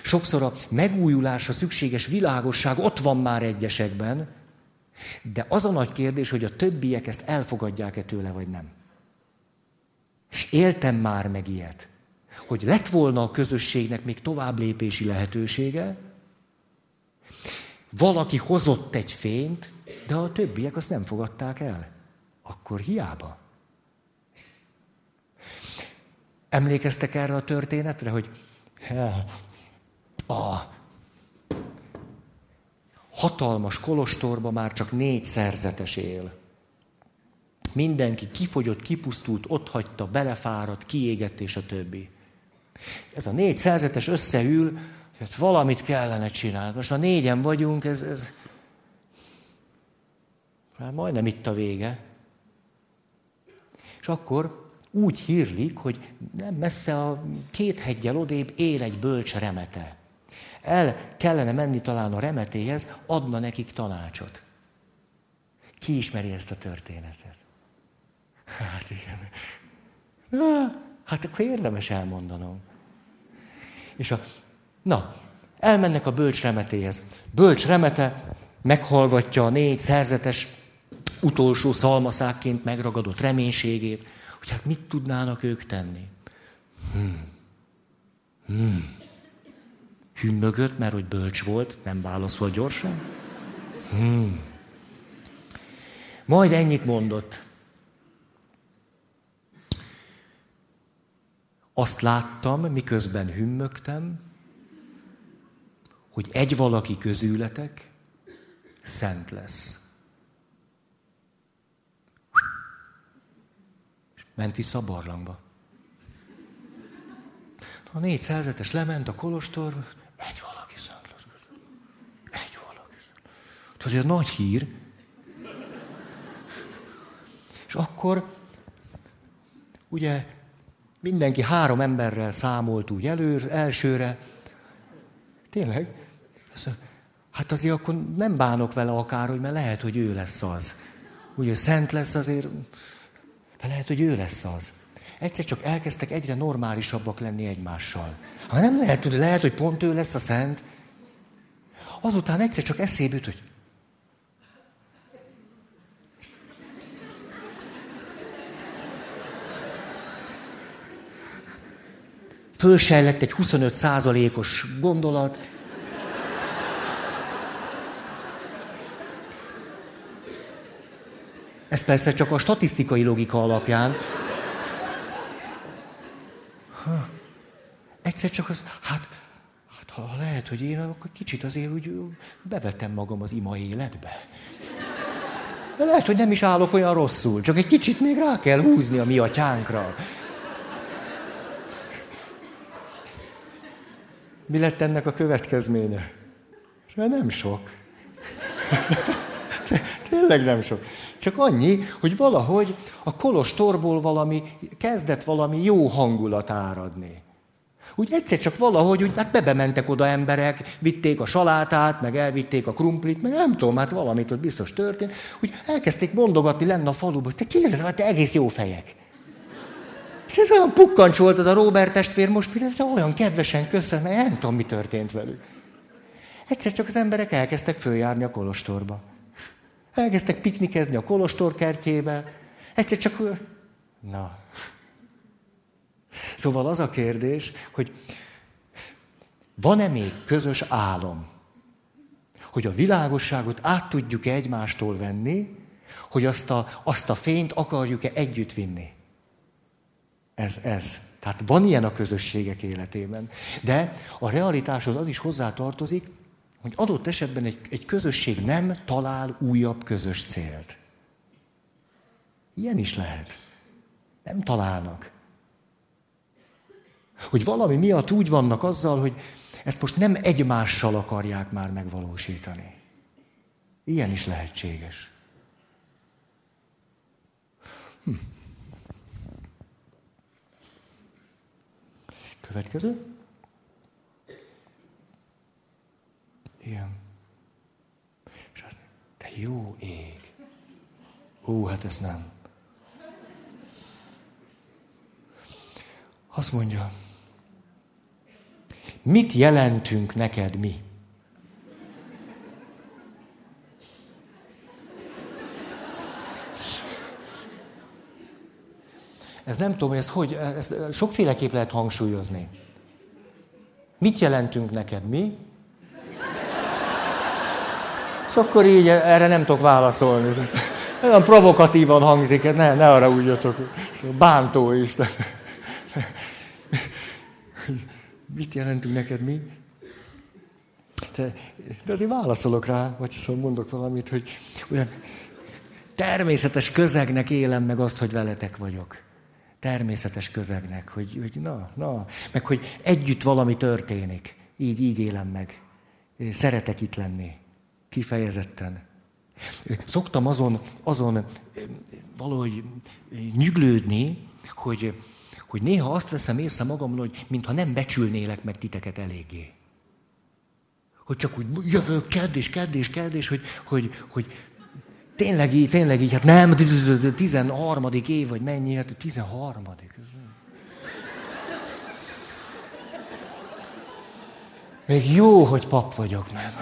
Speaker 1: Sokszor a megújulásra szükséges világosság ott van már egyesekben, de az a nagy kérdés, hogy a többiek ezt elfogadják-e tőle, vagy nem. És éltem már meg ilyet, hogy lett volna a közösségnek még tovább lépési lehetősége, valaki hozott egy fényt, de a többiek azt nem fogadták el. Akkor hiába. Emlékeztek erre a történetre, hogy a hatalmas kolostorban már csak négy szerzetes él. Mindenki kifogyott, kipusztult, ott hagyta, belefáradt, kiégett és a többi. Ez a négy szerzetes összeül, hogy valamit kellene csinálni. Most már négyen vagyunk, ez, ez már majdnem itt a vége. Akkor úgy hírlik, hogy nem messze a két hegyel odébb él egy bölcs remete. El kellene menni talán a remetéhez, adna nekik tanácsot. Ki ismeri ezt a történetet? Hát igen. Hát akkor érdemes elmondanom. És a, na, elmennek a bölcs remetéhez. Bölcs remete meghallgatja a négy szerzetes utolsó szalmaszákként megragadott reménységét, hogy hát mit tudnának ők tenni. Hmm. Hmm hümmögött, mert hogy bölcs volt, nem válaszol gyorsan. Hmm. Majd ennyit mondott. Azt láttam, miközben hümmögtem, hogy egy valaki közületek szent lesz. Ment vissza a barlangba. A négy szerzetes lement a kolostor, egy valaki közül. Egy valaki. Ez azért nagy hír. És akkor ugye mindenki három emberrel számolt úgy elő, elsőre. Tényleg? Hát azért akkor nem bánok vele akár, hogy mert lehet, hogy ő lesz az. Ugye szent lesz azért, de lehet, hogy ő lesz az. Egyszer csak elkezdtek egyre normálisabbak lenni egymással. Ha nem lehet tudni, lehet, hogy pont ő lesz a szent. Azután egyszer csak eszébe jut, hogy fölsejlett egy 25 százalékos gondolat. Ez persze csak a statisztikai logika alapján. Egyszer csak az, hát, hát ha lehet, hogy én akkor kicsit azért úgy bevetem magam az ima életbe. De lehet, hogy nem is állok olyan rosszul, csak egy kicsit még rá kell húzni a mi atyánkra. Mi lett ennek a következménye? De nem sok. Tényleg nem sok. Csak annyi, hogy valahogy a kolostorból valami, kezdett valami jó hangulat áradni. Úgy egyszer csak valahogy, úgy, hát bebementek oda emberek, vitték a salátát, meg elvitték a krumplit, meg nem tudom, hát valamit ott biztos történt. Úgy elkezdték mondogatni lenne a faluba, hogy te képzeld, hát te egész jó fejek. És ez olyan pukkancs volt az a Robert testvér most, például olyan kedvesen köszön, mert nem tudom, mi történt velük. Egyszer csak az emberek elkezdtek följárni a kolostorba. Elkezdtek piknikezni a kolostor kertjébe. Egyszer csak... Na. Szóval az a kérdés, hogy van-e még közös álom? Hogy a világosságot át tudjuk-e egymástól venni, hogy azt a, azt a fényt akarjuk-e együtt vinni? Ez, ez. Tehát van ilyen a közösségek életében. De a realitáshoz az is hozzátartozik, hogy adott esetben egy, egy közösség nem talál újabb közös célt. Ilyen is lehet. Nem találnak. Hogy valami miatt úgy vannak azzal, hogy ezt most nem egymással akarják már megvalósítani. Ilyen is lehetséges. Hm. Következő. Igen. És az, te jó ég. Ó, hát ez nem. Azt mondja, mit jelentünk neked mi? Ez nem tudom, ez hogy, ezt sokféleképp lehet hangsúlyozni. Mit jelentünk neked mi? És akkor így erre nem tudok válaszolni. Olyan provokatívan hangzik, ne, ne arra úgy jöttök. Bántó is. Mit jelentünk neked mi? De, de azért válaszolok rá, vagy szóval mondok valamit, hogy olyan természetes közegnek élem meg azt, hogy veletek vagyok. Természetes közegnek, hogy, hogy na, na, meg hogy együtt valami történik. Így, így élem meg. Szeretek itt lenni. Kifejezetten. Szoktam azon, azon valahogy nyüglődni, hogy, hogy néha azt veszem észre magamról, hogy mintha nem becsülnélek meg titeket eléggé. Hogy csak úgy jövök, kedd és kedd és kedd, és hogy, hogy, hogy tényleg így, tényleg így, hát nem, 13. év, vagy mennyi, hát 13. Még jó, hogy pap vagyok, mert...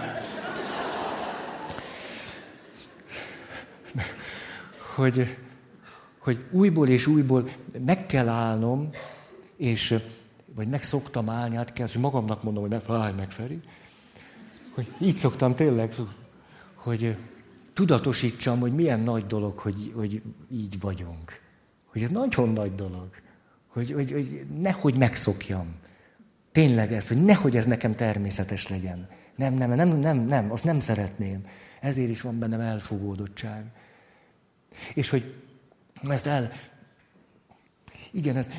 Speaker 1: Hogy, hogy újból és újból meg kell állnom, és, vagy meg szoktam állni, hát kell, hogy magamnak mondom, hogy ne fáj meg, Feri. Hogy így szoktam tényleg, hogy tudatosítsam, hogy milyen nagy dolog, hogy, hogy így vagyunk. Hogy ez nagyon nagy dolog. Hogy, hogy, hogy nehogy megszokjam. Tényleg ezt, hogy nehogy ez nekem természetes legyen. Nem, nem, nem, nem, nem, azt nem szeretném. Ezért is van bennem elfogódottság. És hogy ezt el... Igen, ez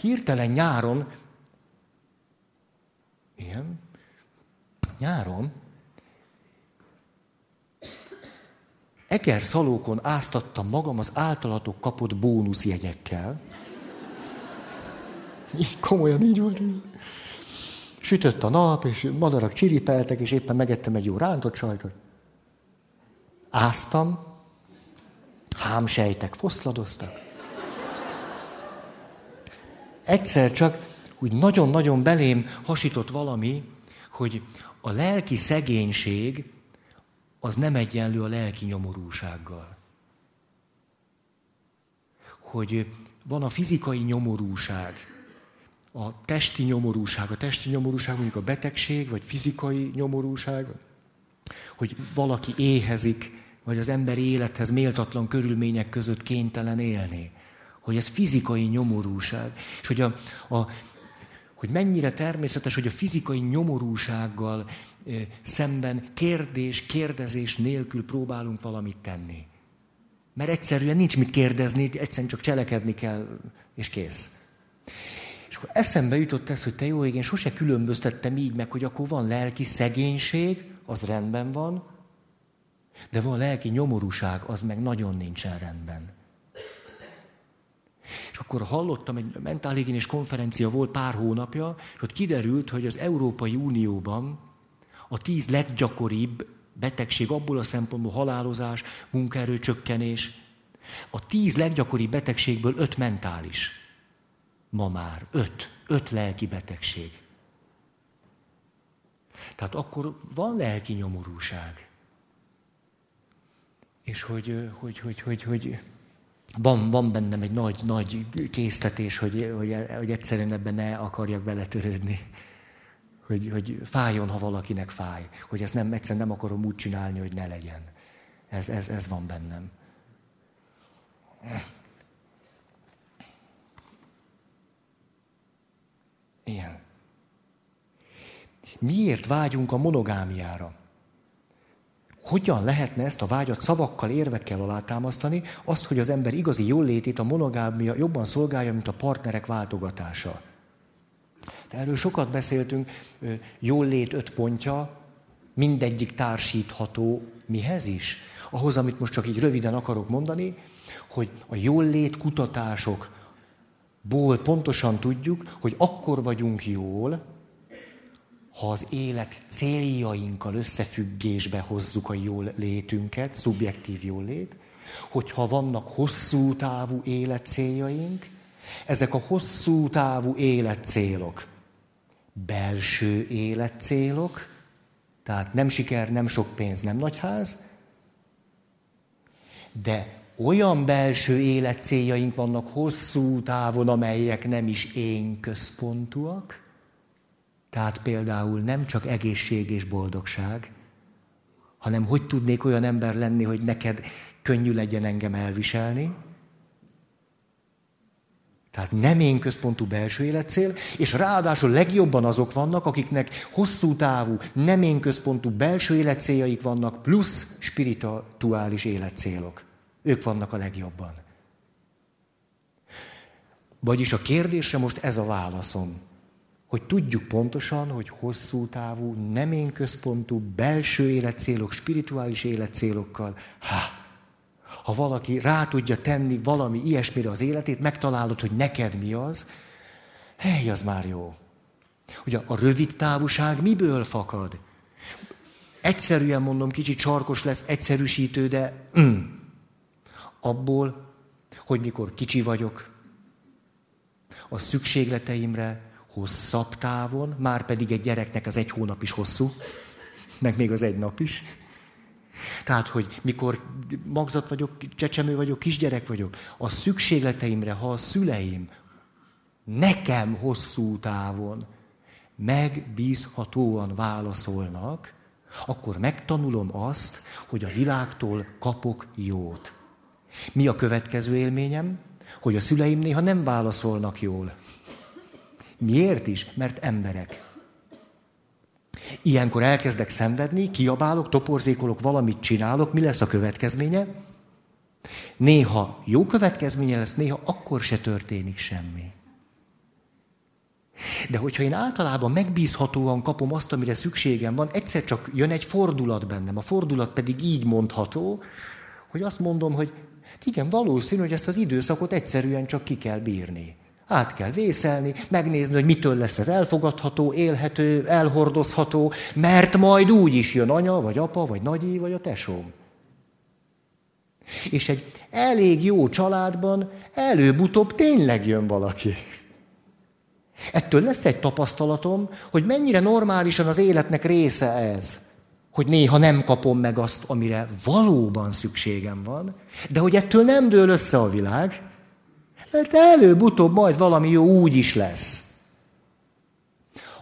Speaker 1: hirtelen nyáron, igen, nyáron eger szalókon áztattam magam az általatok kapott bónuszjegyekkel. Így komolyan így volt. Sütött a nap, és madarak csiripeltek, és éppen megettem egy jó rántott sajtot. Áztam, hámsejtek foszladoztak. Egyszer csak úgy nagyon-nagyon belém hasított valami, hogy a lelki szegénység az nem egyenlő a lelki nyomorúsággal. Hogy van a fizikai nyomorúság, a testi nyomorúság, a testi nyomorúság mondjuk a betegség, vagy fizikai nyomorúság, hogy valaki éhezik, vagy az emberi élethez méltatlan körülmények között kénytelen élni. Hogy ez fizikai nyomorúság. És hogy, a, a, hogy mennyire természetes, hogy a fizikai nyomorúsággal szemben kérdés, kérdezés nélkül próbálunk valamit tenni. Mert egyszerűen nincs mit kérdezni, egyszerűen csak cselekedni kell, és kész. És akkor eszembe jutott ez, hogy te jó ég, én sose különböztettem így meg, hogy akkor van lelki szegénység, az rendben van, de van lelki nyomorúság, az meg nagyon nincsen rendben. És akkor hallottam, egy mentálhigiénés konferencia volt pár hónapja, és ott kiderült, hogy az Európai Unióban a tíz leggyakoribb betegség abból a szempontból halálozás, munkaerőcsökkenés, a tíz leggyakoribb betegségből öt mentális. Ma már öt, öt lelki betegség. Tehát akkor van lelki nyomorúság. És hogy, hogy, hogy, hogy, hogy van, van bennem egy nagy, nagy késztetés, hogy, hogy, hogy egyszerűen ebben ne akarjak beletörődni. Hogy, hogy fájjon, ha valakinek fáj. Hogy ezt nem, egyszerűen nem akarom úgy csinálni, hogy ne legyen. Ez, ez, ez van bennem. Ilyen. Miért vágyunk a monogámiára? Hogyan lehetne ezt a vágyat szavakkal, érvekkel alátámasztani, azt, hogy az ember igazi jólétét a monogámia jobban szolgálja, mint a partnerek váltogatása? De erről sokat beszéltünk, jólét öt pontja, mindegyik társítható mihez is? Ahhoz, amit most csak így röviden akarok mondani, hogy a jólét kutatásokból pontosan tudjuk, hogy akkor vagyunk jól, ha az élet céljainkkal összefüggésbe hozzuk a jól létünket, szubjektív jól lét, hogyha vannak hosszú távú életcéljaink, ezek a hosszú távú életcélok, belső életcélok, tehát nem siker, nem sok pénz, nem nagy ház, de olyan belső életcéljaink vannak hosszú távon, amelyek nem is én központúak, tehát például nem csak egészség és boldogság, hanem hogy tudnék olyan ember lenni, hogy neked könnyű legyen engem elviselni. Tehát nem én központú belső életcél, és ráadásul legjobban azok vannak, akiknek hosszú távú, nem én központú belső életcéljaik vannak, plusz spirituális életcélok. Ők vannak a legjobban. Vagyis a kérdésre most ez a válaszom hogy tudjuk pontosan, hogy hosszú távú, nem én központú, belső életcélok, spirituális életcélokkal, ha, ha valaki rá tudja tenni valami ilyesmire az életét, megtalálod, hogy neked mi az, hely, az már jó. Ugye a rövid távúság miből fakad? Egyszerűen mondom, kicsit sarkos lesz, egyszerűsítő, de mm, abból, hogy mikor kicsi vagyok, a szükségleteimre, hosszabb távon, már pedig egy gyereknek az egy hónap is hosszú, meg még az egy nap is. Tehát, hogy mikor magzat vagyok, csecsemő vagyok, kisgyerek vagyok, a szükségleteimre, ha a szüleim nekem hosszú távon megbízhatóan válaszolnak, akkor megtanulom azt, hogy a világtól kapok jót. Mi a következő élményem? Hogy a szüleim néha nem válaszolnak jól. Miért is? Mert emberek. Ilyenkor elkezdek szenvedni, kiabálok, toporzékolok, valamit csinálok, mi lesz a következménye? Néha jó következménye lesz, néha akkor se történik semmi. De hogyha én általában megbízhatóan kapom azt, amire szükségem van, egyszer csak jön egy fordulat bennem. A fordulat pedig így mondható, hogy azt mondom, hogy igen, valószínű, hogy ezt az időszakot egyszerűen csak ki kell bírni. Át kell vészelni, megnézni, hogy mitől lesz ez elfogadható, élhető, elhordozható, mert majd úgy is jön anya, vagy apa, vagy nagyi, vagy a tesóm. És egy elég jó családban előbb-utóbb tényleg jön valaki. Ettől lesz egy tapasztalatom, hogy mennyire normálisan az életnek része ez, hogy néha nem kapom meg azt, amire valóban szükségem van, de hogy ettől nem dől össze a világ, mert előbb-utóbb majd valami jó úgy is lesz.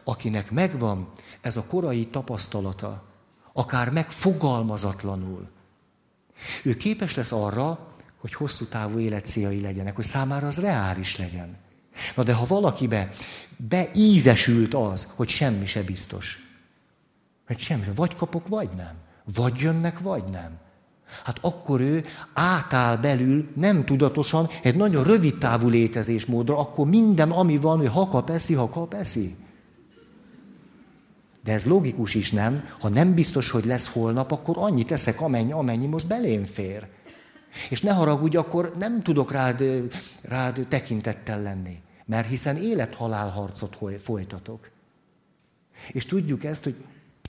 Speaker 1: Akinek megvan ez a korai tapasztalata, akár megfogalmazatlanul, ő képes lesz arra, hogy hosszú távú életcéljai legyenek, hogy számára az reális legyen. Na de ha valakibe beízesült az, hogy semmi se biztos, hogy semmi, vagy kapok, vagy nem. Vagy jönnek, vagy nem. Hát akkor ő átáll belül nem tudatosan egy nagyon rövid távú létezésmódra, akkor minden, ami van, hogy ha kap, eszi, ha kap, eszi. De ez logikus is, nem? Ha nem biztos, hogy lesz holnap, akkor annyit eszek, amennyi, amennyi most belém fér. És ne haragudj, akkor nem tudok rád, rád tekintettel lenni. Mert hiszen élet-halál harcot folytatok. És tudjuk ezt, hogy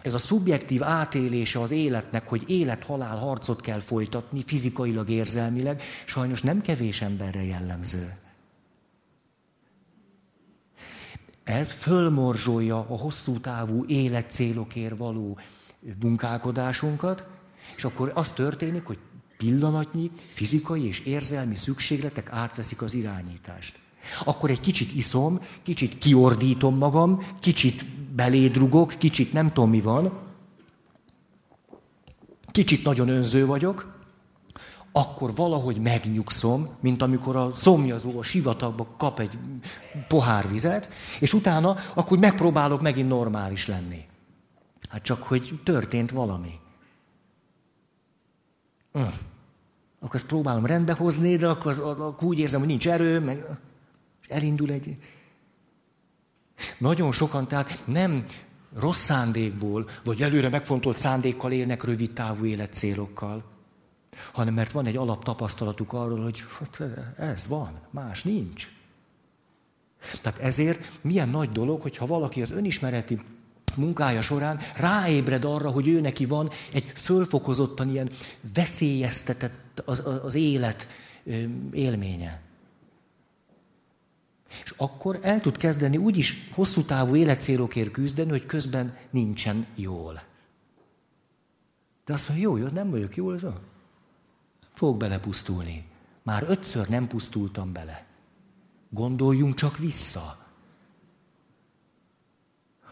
Speaker 1: ez a szubjektív átélése az életnek, hogy élet-halál harcot kell folytatni, fizikailag, érzelmileg, sajnos nem kevés emberre jellemző. Ez fölmorzsolja a hosszú távú életcélokért való munkálkodásunkat, és akkor az történik, hogy pillanatnyi fizikai és érzelmi szükségletek átveszik az irányítást. Akkor egy kicsit iszom, kicsit kiordítom magam, kicsit belédrugok, kicsit nem tudom mi van, kicsit nagyon önző vagyok, akkor valahogy megnyugszom, mint amikor a szomjazó a sivatagba kap egy pohár vizet, és utána akkor megpróbálok megint normális lenni. Hát csak, hogy történt valami. Hm. Akkor ezt próbálom rendbe hozni, de akkor, akkor úgy érzem, hogy nincs erő, meg elindul egy... Nagyon sokan tehát nem rossz szándékból, vagy előre megfontolt szándékkal élnek rövid távú életcélokkal, hanem mert van egy alaptapasztalatuk arról, hogy hát ez van, más nincs. Tehát ezért milyen nagy dolog, hogyha valaki az önismereti munkája során ráébred arra, hogy ő neki van egy fölfokozottan ilyen veszélyeztetett az, az, az élet élménye. És akkor el tud kezdeni úgyis hosszú távú életcélokért küzdeni, hogy közben nincsen jól. De azt mondja, jó, jó, nem vagyok jól, ez Fog belepusztulni. Már ötször nem pusztultam bele. Gondoljunk csak vissza.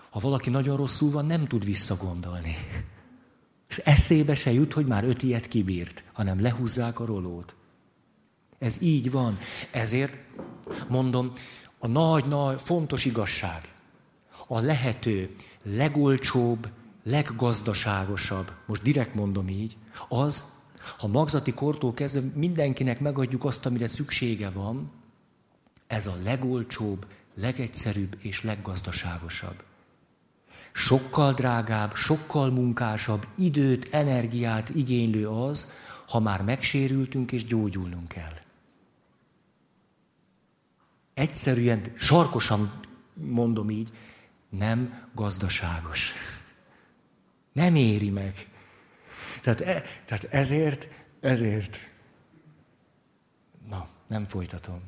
Speaker 1: Ha valaki nagyon rosszul van, nem tud visszagondolni. És eszébe se jut, hogy már öt ilyet kibírt, hanem lehúzzák a rolót. Ez így van. Ezért mondom, a nagy-nagy fontos igazság, a lehető legolcsóbb, leggazdaságosabb, most direkt mondom így, az, ha magzati kortól kezdve mindenkinek megadjuk azt, amire szüksége van, ez a legolcsóbb, legegyszerűbb és leggazdaságosabb. Sokkal drágább, sokkal munkásabb, időt, energiát igénylő az, ha már megsérültünk és gyógyulnunk kell. Egyszerűen, sarkosan mondom így, nem gazdaságos. Nem éri meg. Tehát, e, tehát ezért, ezért. Na, nem folytatom.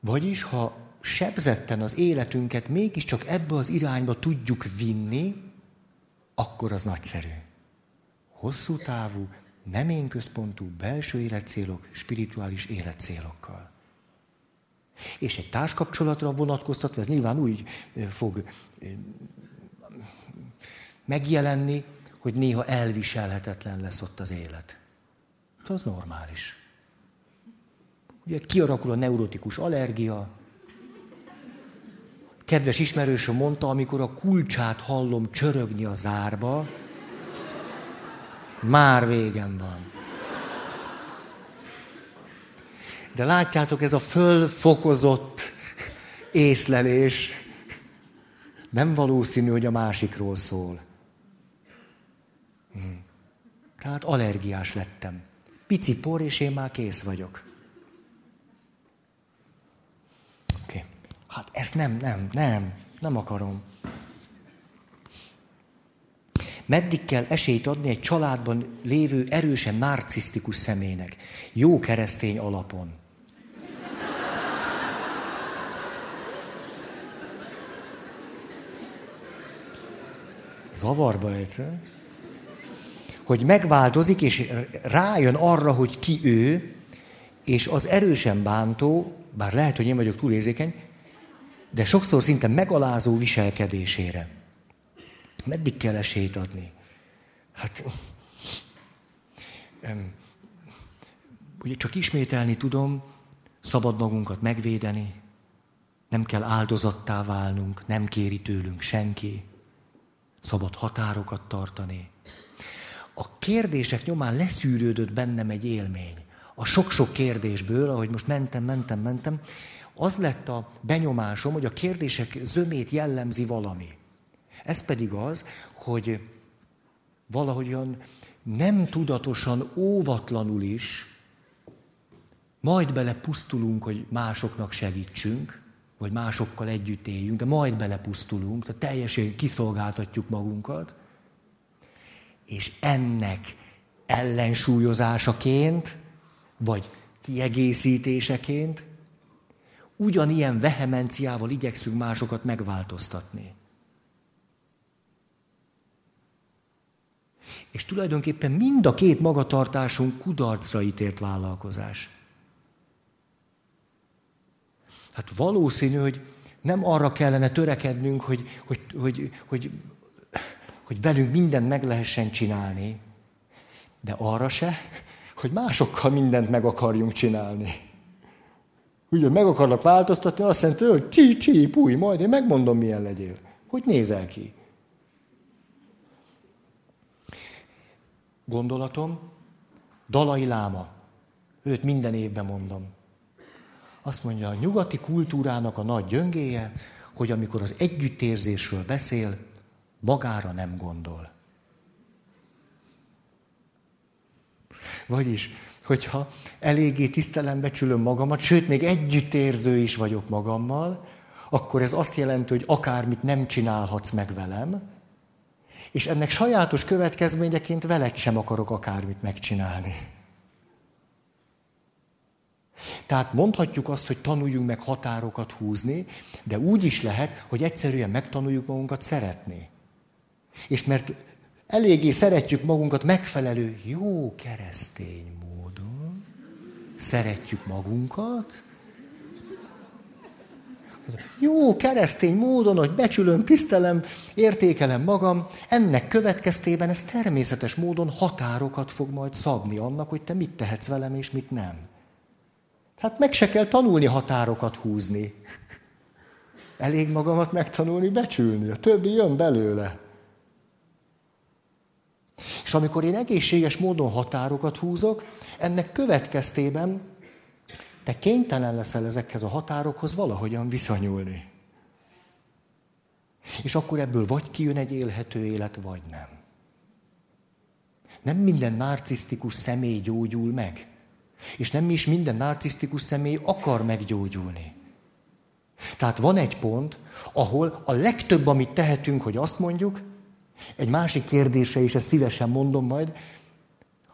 Speaker 1: Vagyis, ha sebzetten az életünket mégiscsak ebbe az irányba tudjuk vinni, akkor az nagyszerű. Hosszú távú, nem én központú belső életcélok, spirituális életcélokkal. És egy társkapcsolatra vonatkoztatva, ez nyilván úgy fog megjelenni, hogy néha elviselhetetlen lesz ott az élet. Az normális. Ugye kiarakul a neurotikus allergia. Kedves ismerősöm mondta, amikor a kulcsát hallom csörögni a zárba, már végem van. De látjátok, ez a fölfokozott észlelés nem valószínű, hogy a másikról szól. Hmm. Tehát allergiás lettem. Pici por, és én már kész vagyok. Oké. Okay. Hát ezt nem, nem, nem, nem akarom. Meddig kell esélyt adni egy családban lévő erősen narcisztikus személynek? Jó keresztény alapon. Zavarba ejtve hogy megváltozik, és rájön arra, hogy ki ő, és az erősen bántó, bár lehet, hogy én vagyok túlérzékeny, de sokszor szinte megalázó viselkedésére. Meddig kell esélyt adni? Hát, ugye csak ismételni tudom, szabad magunkat megvédeni, nem kell áldozattá válnunk, nem kéri tőlünk senki, szabad határokat tartani, a kérdések nyomán leszűrődött bennem egy élmény. A sok-sok kérdésből, ahogy most mentem, mentem, mentem, az lett a benyomásom, hogy a kérdések zömét jellemzi valami. Ez pedig az, hogy valahogyan nem tudatosan, óvatlanul is majd bele pusztulunk, hogy másoknak segítsünk, vagy másokkal együtt éljünk, de majd belepusztulunk, tehát teljesen kiszolgáltatjuk magunkat, és ennek ellensúlyozásaként, vagy kiegészítéseként ugyanilyen vehemenciával igyekszünk másokat megváltoztatni. És tulajdonképpen mind a két magatartásunk kudarcra ítélt vállalkozás. Hát valószínű, hogy nem arra kellene törekednünk, hogy, hogy, hogy, hogy, hogy velünk mindent meg lehessen csinálni, de arra se, hogy másokkal mindent meg akarjunk csinálni. Ugye meg akarlak változtatni, azt jelenti, hogy csí, csí, púj, majd én megmondom, milyen legyél. Hogy nézel ki? Gondolatom, Dalai Láma. Őt minden évben mondom. Azt mondja, a nyugati kultúrának a nagy gyöngéje, hogy amikor az együttérzésről beszél, magára nem gondol. Vagyis, hogyha eléggé tisztelembe csülöm magamat, sőt, még együttérző is vagyok magammal, akkor ez azt jelenti, hogy akármit nem csinálhatsz meg velem, és ennek sajátos következményeként veled sem akarok akármit megcsinálni. Tehát mondhatjuk azt, hogy tanuljunk meg határokat húzni, de úgy is lehet, hogy egyszerűen megtanuljuk magunkat szeretni. És mert eléggé szeretjük magunkat megfelelő, jó keresztény módon, szeretjük magunkat, jó keresztény módon, hogy becsülöm, tisztelem, értékelem magam, ennek következtében ez természetes módon határokat fog majd szabni annak, hogy te mit tehetsz velem és mit nem. Hát meg se kell tanulni határokat húzni. Elég magamat megtanulni, becsülni. A többi jön belőle. És amikor én egészséges módon határokat húzok, ennek következtében te kénytelen leszel ezekhez a határokhoz valahogyan viszonyulni. És akkor ebből vagy kijön egy élhető élet, vagy nem. Nem minden narcisztikus személy gyógyul meg. És nem is minden narcisztikus személy akar meggyógyulni. Tehát van egy pont, ahol a legtöbb, amit tehetünk, hogy azt mondjuk, egy másik kérdése is, ezt szívesen mondom majd,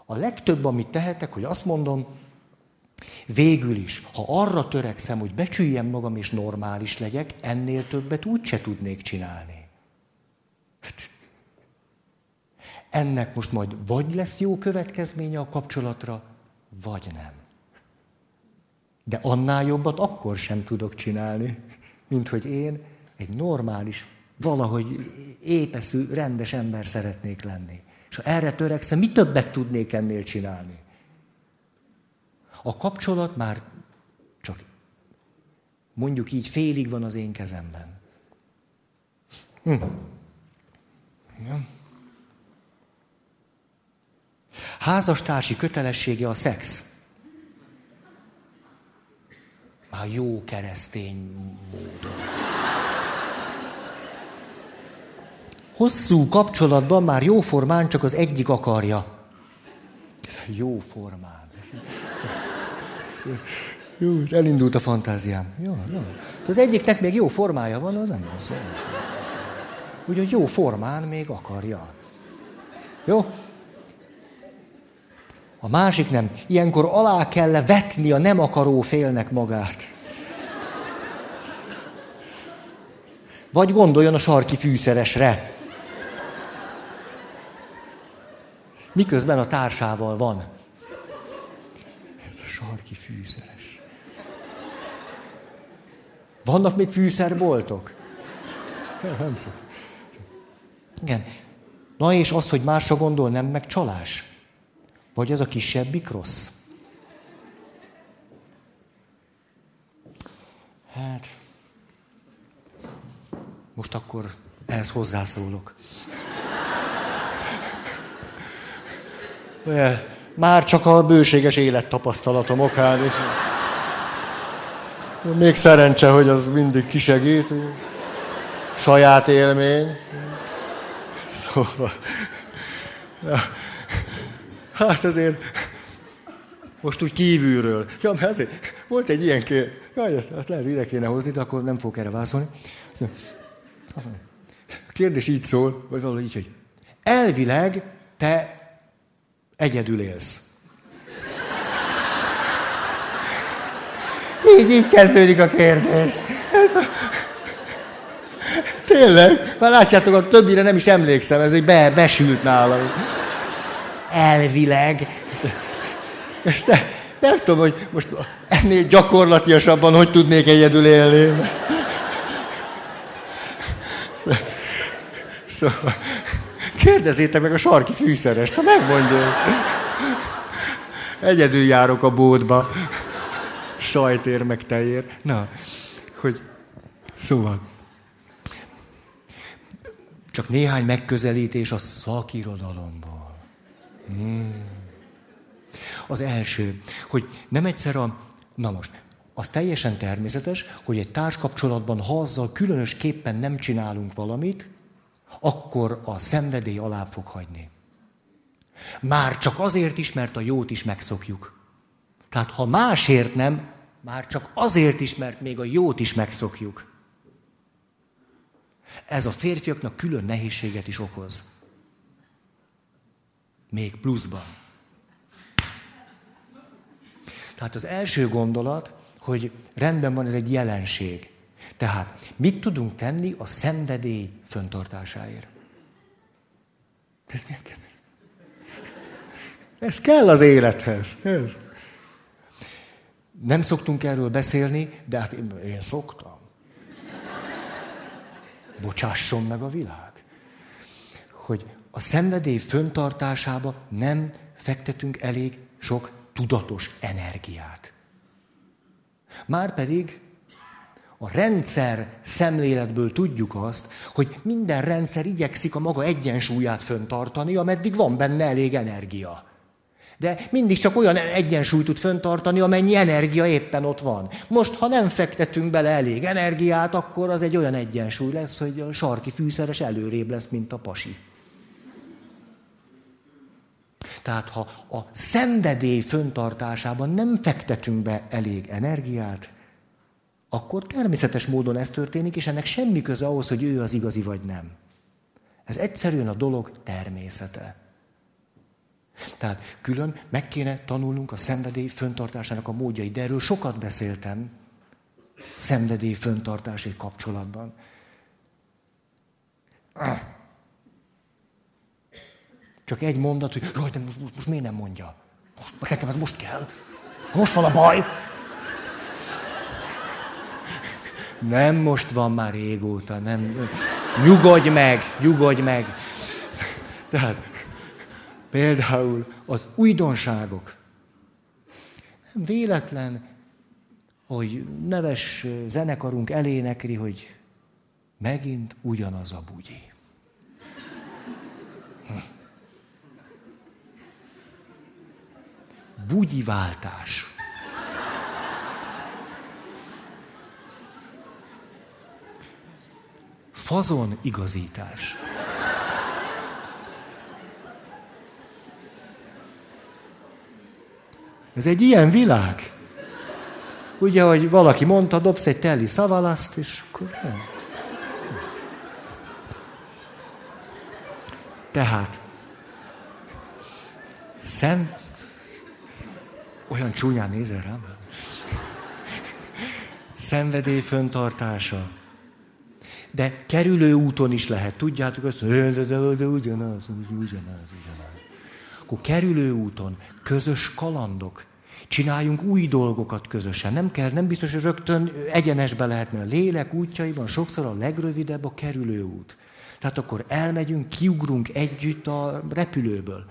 Speaker 1: a legtöbb, amit tehetek, hogy azt mondom, végül is, ha arra törekszem, hogy becsüljem magam és normális legyek, ennél többet úgyse tudnék csinálni. Hát, ennek most majd vagy lesz jó következménye a kapcsolatra, vagy nem. De annál jobbat akkor sem tudok csinálni, mint hogy én egy normális, valahogy épeszű, rendes ember szeretnék lenni. És ha erre törekszem, mi többet tudnék ennél csinálni? A kapcsolat már csak mondjuk így félig van az én kezemben. Hm. Ja. Házastársi kötelessége a szex. Már jó keresztény módon. Hosszú kapcsolatban már jó formán csak az egyik akarja. Ez jó formán. Jó, elindult a fantáziám. Jó, jó. Az egyiknek még jó formája van, az nem rossz. Úgyhogy jó formán még akarja. Jó? A másik nem. Ilyenkor alá kell vetni a nem akaró félnek magát. Vagy gondoljon a sarki fűszeresre. Miközben a társával van. Sarki fűszeres. Vannak még fűszerboltok? Nem Igen. Na és az, hogy másra gondol, nem meg csalás? Vagy ez a kisebbik rossz? Hát, most akkor ehhez hozzászólok. Már csak a bőséges élettapasztalatom okán is. Még szerencse, hogy az mindig kisegít. Saját élmény. Szóval, Hát azért, most úgy kívülről. Ja, mert azért volt egy ilyen kér. Jaj, azt, azt lehet ide kéne hozni, de akkor nem fogok erre válaszolni. A kérdés így szól, vagy valahogy így, hogy elvileg te egyedül élsz. Így, így kezdődik a kérdés. Ez a... Tényleg, már látjátok, a többire nem is emlékszem, ez egy be, besült nálam. Elvileg. Ezt nem, nem tudom, hogy most ennél gyakorlatiasabban hogy tudnék egyedül élni. Szóval kérdezzétek meg a sarki fűszerest, ha megmondja. Egyedül járok a bódba. Sajtér meg tejér. Na, hogy szóval. Csak néhány megközelítés a szakirodalomból. Hmm. Az első, hogy nem egyszer a... Na most, az teljesen természetes, hogy egy társkapcsolatban, ha azzal különösképpen nem csinálunk valamit, akkor a szenvedély alá fog hagyni. Már csak azért is, mert a jót is megszokjuk. Tehát ha másért nem, már csak azért is, mert még a jót is megszokjuk. Ez a férfiaknak külön nehézséget is okoz. Még pluszban. Tehát az első gondolat, hogy rendben van, ez egy jelenség. Tehát mit tudunk tenni a szenvedély föntartásáért? Ez milyen kedves. Ez kell az élethez. Ez. Nem szoktunk erről beszélni, de hát én, én szoktam. Bocsásson meg a világ. Hogy a szenvedély föntartásába nem fektetünk elég sok tudatos energiát. Márpedig a rendszer szemléletből tudjuk azt, hogy minden rendszer igyekszik a maga egyensúlyát föntartani, ameddig van benne elég energia. De mindig csak olyan egyensúlyt tud föntartani, amennyi energia éppen ott van. Most, ha nem fektetünk bele elég energiát, akkor az egy olyan egyensúly lesz, hogy a sarki fűszeres előrébb lesz, mint a pasi. Tehát ha a szenvedély föntartásában nem fektetünk be elég energiát, akkor természetes módon ez történik, és ennek semmi köze ahhoz, hogy ő az igazi vagy nem. Ez egyszerűen a dolog természete. Tehát külön meg kéne tanulnunk a szenvedély föntartásának a módjait, de erről sokat beszéltem szenvedély föntartási kapcsolatban. Csak egy mondat, hogy jaj, de most, most miért nem mondja? Nekem ez most kell. Most van a baj. Nem most van már régóta, nem. Nyugodj meg, nyugodj meg. Tehát például az újdonságok. Nem véletlen, hogy neves zenekarunk elénekri, hogy megint ugyanaz a bugyi. Bugyiváltás. Fazon igazítás. Ez egy ilyen világ. Ugye, hogy valaki mondta, dobsz egy telli szavalaszt, és akkor nem. Tehát, szem, olyan csúnyán nézel rám. Szenvedély föntartása. De kerülő úton is lehet. Tudjátok azt, hogy de, de, de ugyanaz, ugyanaz, ugyanaz. Akkor kerülő úton, közös kalandok. Csináljunk új dolgokat közösen. Nem kell, nem biztos, hogy rögtön egyenesbe lehetne a lélek útjaiban, sokszor a legrövidebb a kerülő út. Tehát akkor elmegyünk, kiugrunk együtt a repülőből.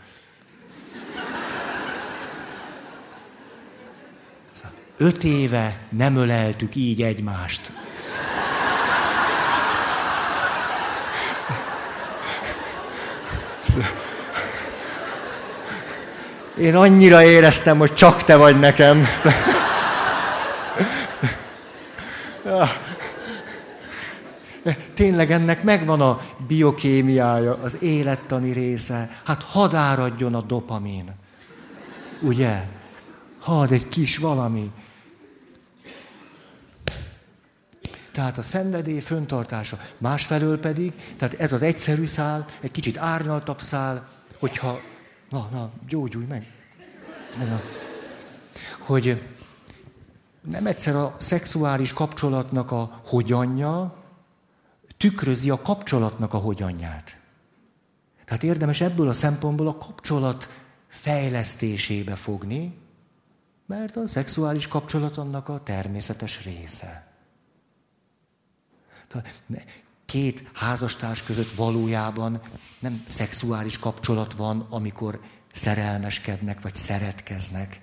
Speaker 1: Szóval öt éve nem öleltük így egymást. Én annyira éreztem, hogy csak te vagy nekem. Tényleg ennek megvan a biokémiája, az élettani része. Hát hadáradjon a dopamin. Ugye? Had egy kis valami. Tehát a szenvedély föntartása. Másfelől pedig, tehát ez az egyszerű szál, egy kicsit árnyaltabb szál, hogyha, na, na, gyógyulj meg. Ez a, hogy nem egyszer a szexuális kapcsolatnak a hogyanja tükrözi a kapcsolatnak a hogyanját. Tehát érdemes ebből a szempontból a kapcsolat fejlesztésébe fogni, mert a szexuális kapcsolat annak a természetes része. Két házastárs között valójában nem szexuális kapcsolat van, amikor szerelmeskednek vagy szeretkeznek,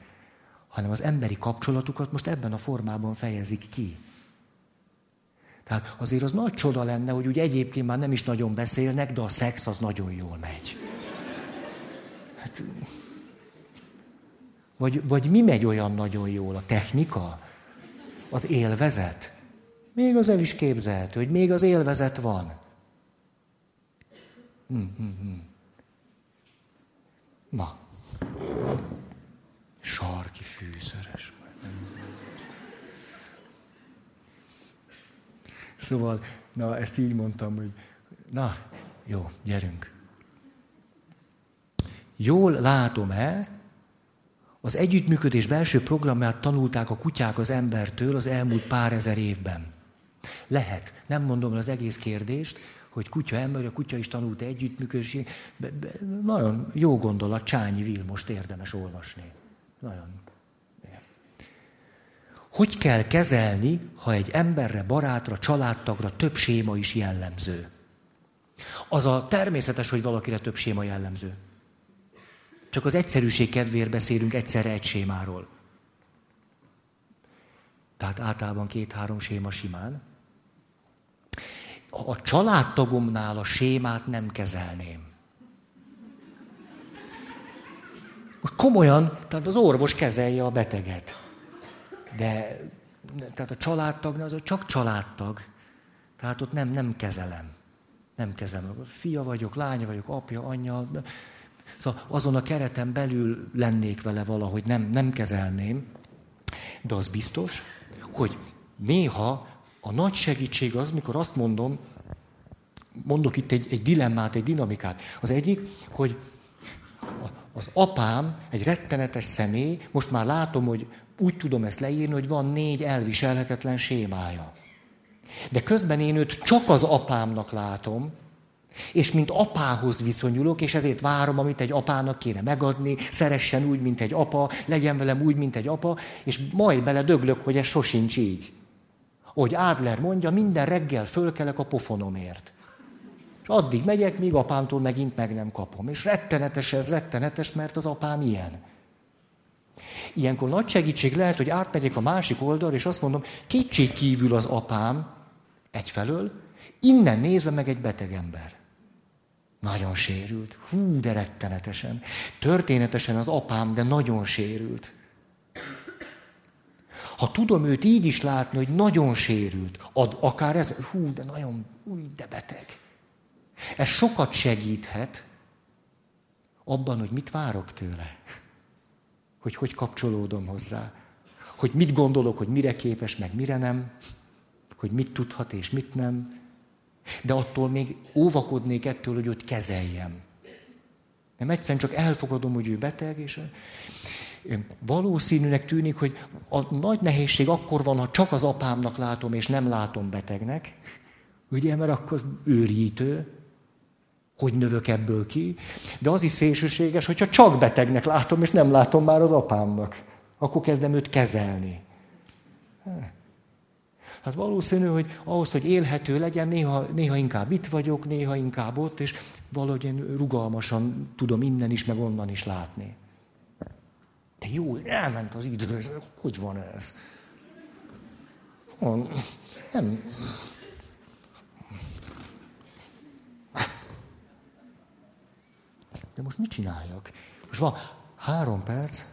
Speaker 1: hanem az emberi kapcsolatukat most ebben a formában fejezik ki. Tehát azért az nagy csoda lenne, hogy úgy egyébként már nem is nagyon beszélnek, de a szex az nagyon jól megy. Hát, vagy, vagy mi megy olyan nagyon jól? A technika? Az élvezet? Még az el is képzelhető, hogy még az élvezet van. Hm, hm, hm. Na. Sarki fűszeres. Szóval, na, ezt így mondtam, hogy na, jó, gyerünk. Jól látom-e, az együttműködés belső programját tanulták a kutyák az embertől az elmúlt pár ezer évben. Lehet. Nem mondom az egész kérdést, hogy kutya ember, a kutya is tanult együttműködési. Nagyon jó gondolat, Csányi Vilmost érdemes olvasni. Nagyon. Hogy kell kezelni, ha egy emberre, barátra, családtagra több séma is jellemző? Az a természetes, hogy valakire több séma jellemző. Csak az egyszerűség kedvéért beszélünk egyszerre egy sémáról. Tehát általában két-három séma simán. A családtagomnál a sémát nem kezelném. Komolyan, tehát az orvos kezelje a beteget. De tehát a családtagnál az csak családtag. Tehát ott nem, nem kezelem. Nem kezelem. Fia vagyok, lánya vagyok, apja, anyja. Szóval azon a kereten belül lennék vele valahogy, nem, nem kezelném. De az biztos, hogy néha a nagy segítség az, mikor azt mondom, mondok itt egy, egy dilemmát, egy dinamikát. Az egyik, hogy az apám egy rettenetes személy, most már látom, hogy úgy tudom ezt leírni, hogy van négy elviselhetetlen sémája. De közben én őt csak az apámnak látom, és mint apához viszonyulok, és ezért várom, amit egy apának kéne megadni, szeressen úgy, mint egy apa, legyen velem úgy, mint egy apa, és majd bele döglök, hogy ez sosincs így. Hogy Adler mondja, minden reggel fölkelek a pofonomért. És addig megyek, míg apámtól megint meg nem kapom. És rettenetes ez, rettenetes, mert az apám ilyen. Ilyenkor nagy segítség lehet, hogy átmegyek a másik oldalra, és azt mondom, kétség kívül az apám egyfelől, innen nézve meg egy beteg ember. Nagyon sérült. Hú, de rettenetesen. Történetesen az apám, de nagyon sérült. Ha tudom őt így is látni, hogy nagyon sérült, ad, akár ez, hú, de nagyon, hú, de beteg. Ez sokat segíthet abban, hogy mit várok tőle. Hogy hogy kapcsolódom hozzá. Hogy mit gondolok, hogy mire képes, meg mire nem. Hogy mit tudhat és mit nem. De attól még óvakodnék ettől, hogy őt kezeljem. Nem egyszerűen csak elfogadom, hogy ő beteg, és valószínűnek tűnik, hogy a nagy nehézség akkor van, ha csak az apámnak látom, és nem látom betegnek. Ugye, mert akkor őrítő, hogy növök ebből ki. De az is szélsőséges, hogyha csak betegnek látom, és nem látom már az apámnak. Akkor kezdem őt kezelni. Hát valószínű, hogy ahhoz, hogy élhető legyen, néha, néha inkább itt vagyok, néha inkább ott, és valahogy én rugalmasan tudom innen is, meg onnan is látni. De jó, elment az idő, hogy van ez? Nem. De most mit csináljak? Most van három perc.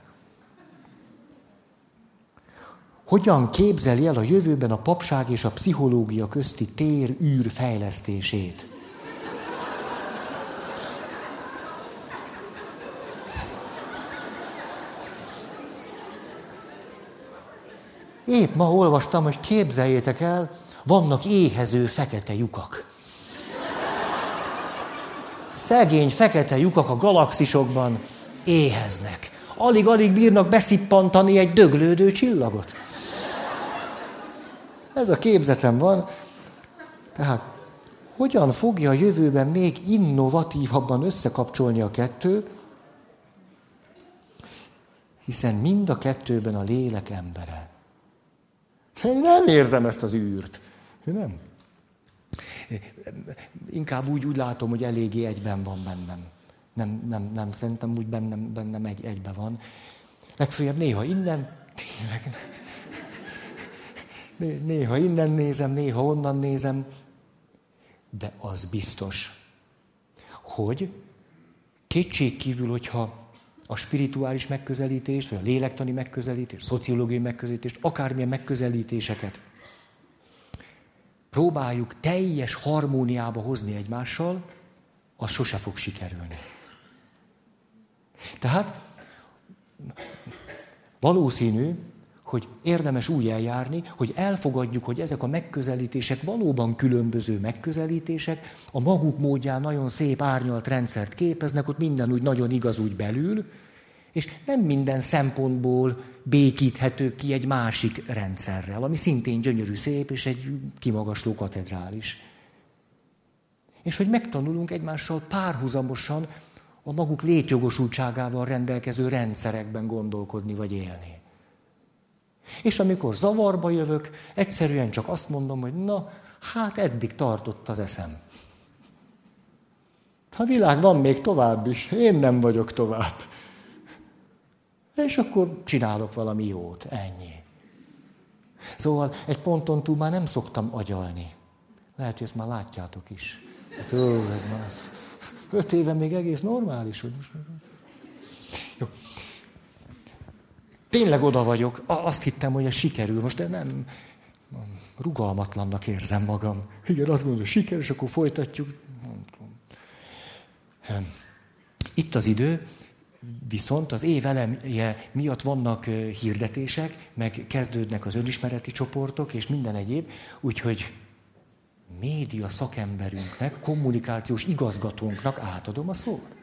Speaker 1: hogyan képzeli el a jövőben a papság és a pszichológia közti tér űr fejlesztését? Épp ma olvastam, hogy képzeljétek el, vannak éhező fekete lyukak. Szegény fekete lyukak a galaxisokban éheznek. Alig-alig bírnak beszippantani egy döglődő csillagot. Ez a képzetem van. Tehát hogyan fogja a jövőben még innovatívabban összekapcsolni a kettőt, hiszen mind a kettőben a lélek embere. Én nem érzem ezt az űrt. Én nem. Inkább úgy, úgy látom, hogy eléggé egyben van bennem. Nem, nem, nem, szerintem úgy bennem, bennem egy, egyben van. Legfőjebb néha innen, tényleg, néha innen nézem, néha onnan nézem, de az biztos, hogy kétség kívül, hogyha a spirituális megközelítést, vagy a lélektani megközelítést, szociológiai megközelítést, akármilyen megközelítéseket próbáljuk teljes harmóniába hozni egymással, az sose fog sikerülni. Tehát valószínű, hogy érdemes úgy eljárni, hogy elfogadjuk, hogy ezek a megközelítések valóban különböző megközelítések, a maguk módján nagyon szép árnyalt rendszert képeznek, ott minden úgy nagyon igaz úgy belül, és nem minden szempontból békíthető ki egy másik rendszerrel, ami szintén gyönyörű szép, és egy kimagasló katedrális. És hogy megtanulunk egymással párhuzamosan a maguk létjogosultságával rendelkező rendszerekben gondolkodni vagy élni. És amikor zavarba jövök, egyszerűen csak azt mondom, hogy na, hát eddig tartott az eszem. A világ van még tovább is, én nem vagyok tovább. És akkor csinálok valami jót, ennyi. Szóval egy ponton túl már nem szoktam agyalni. Lehet, hogy ezt már látjátok is. Hát, ó, ez már az. öt éve még egész normális. Hogy most... Jó. Tényleg oda vagyok. Azt hittem, hogy ez sikerül. Most de nem rugalmatlannak érzem magam. Igen, azt gondolom, sikerül, és akkor folytatjuk. Itt az idő, Viszont az év eleje miatt vannak hirdetések, meg kezdődnek az önismereti csoportok, és minden egyéb, úgyhogy média szakemberünknek, kommunikációs igazgatónknak átadom a szót.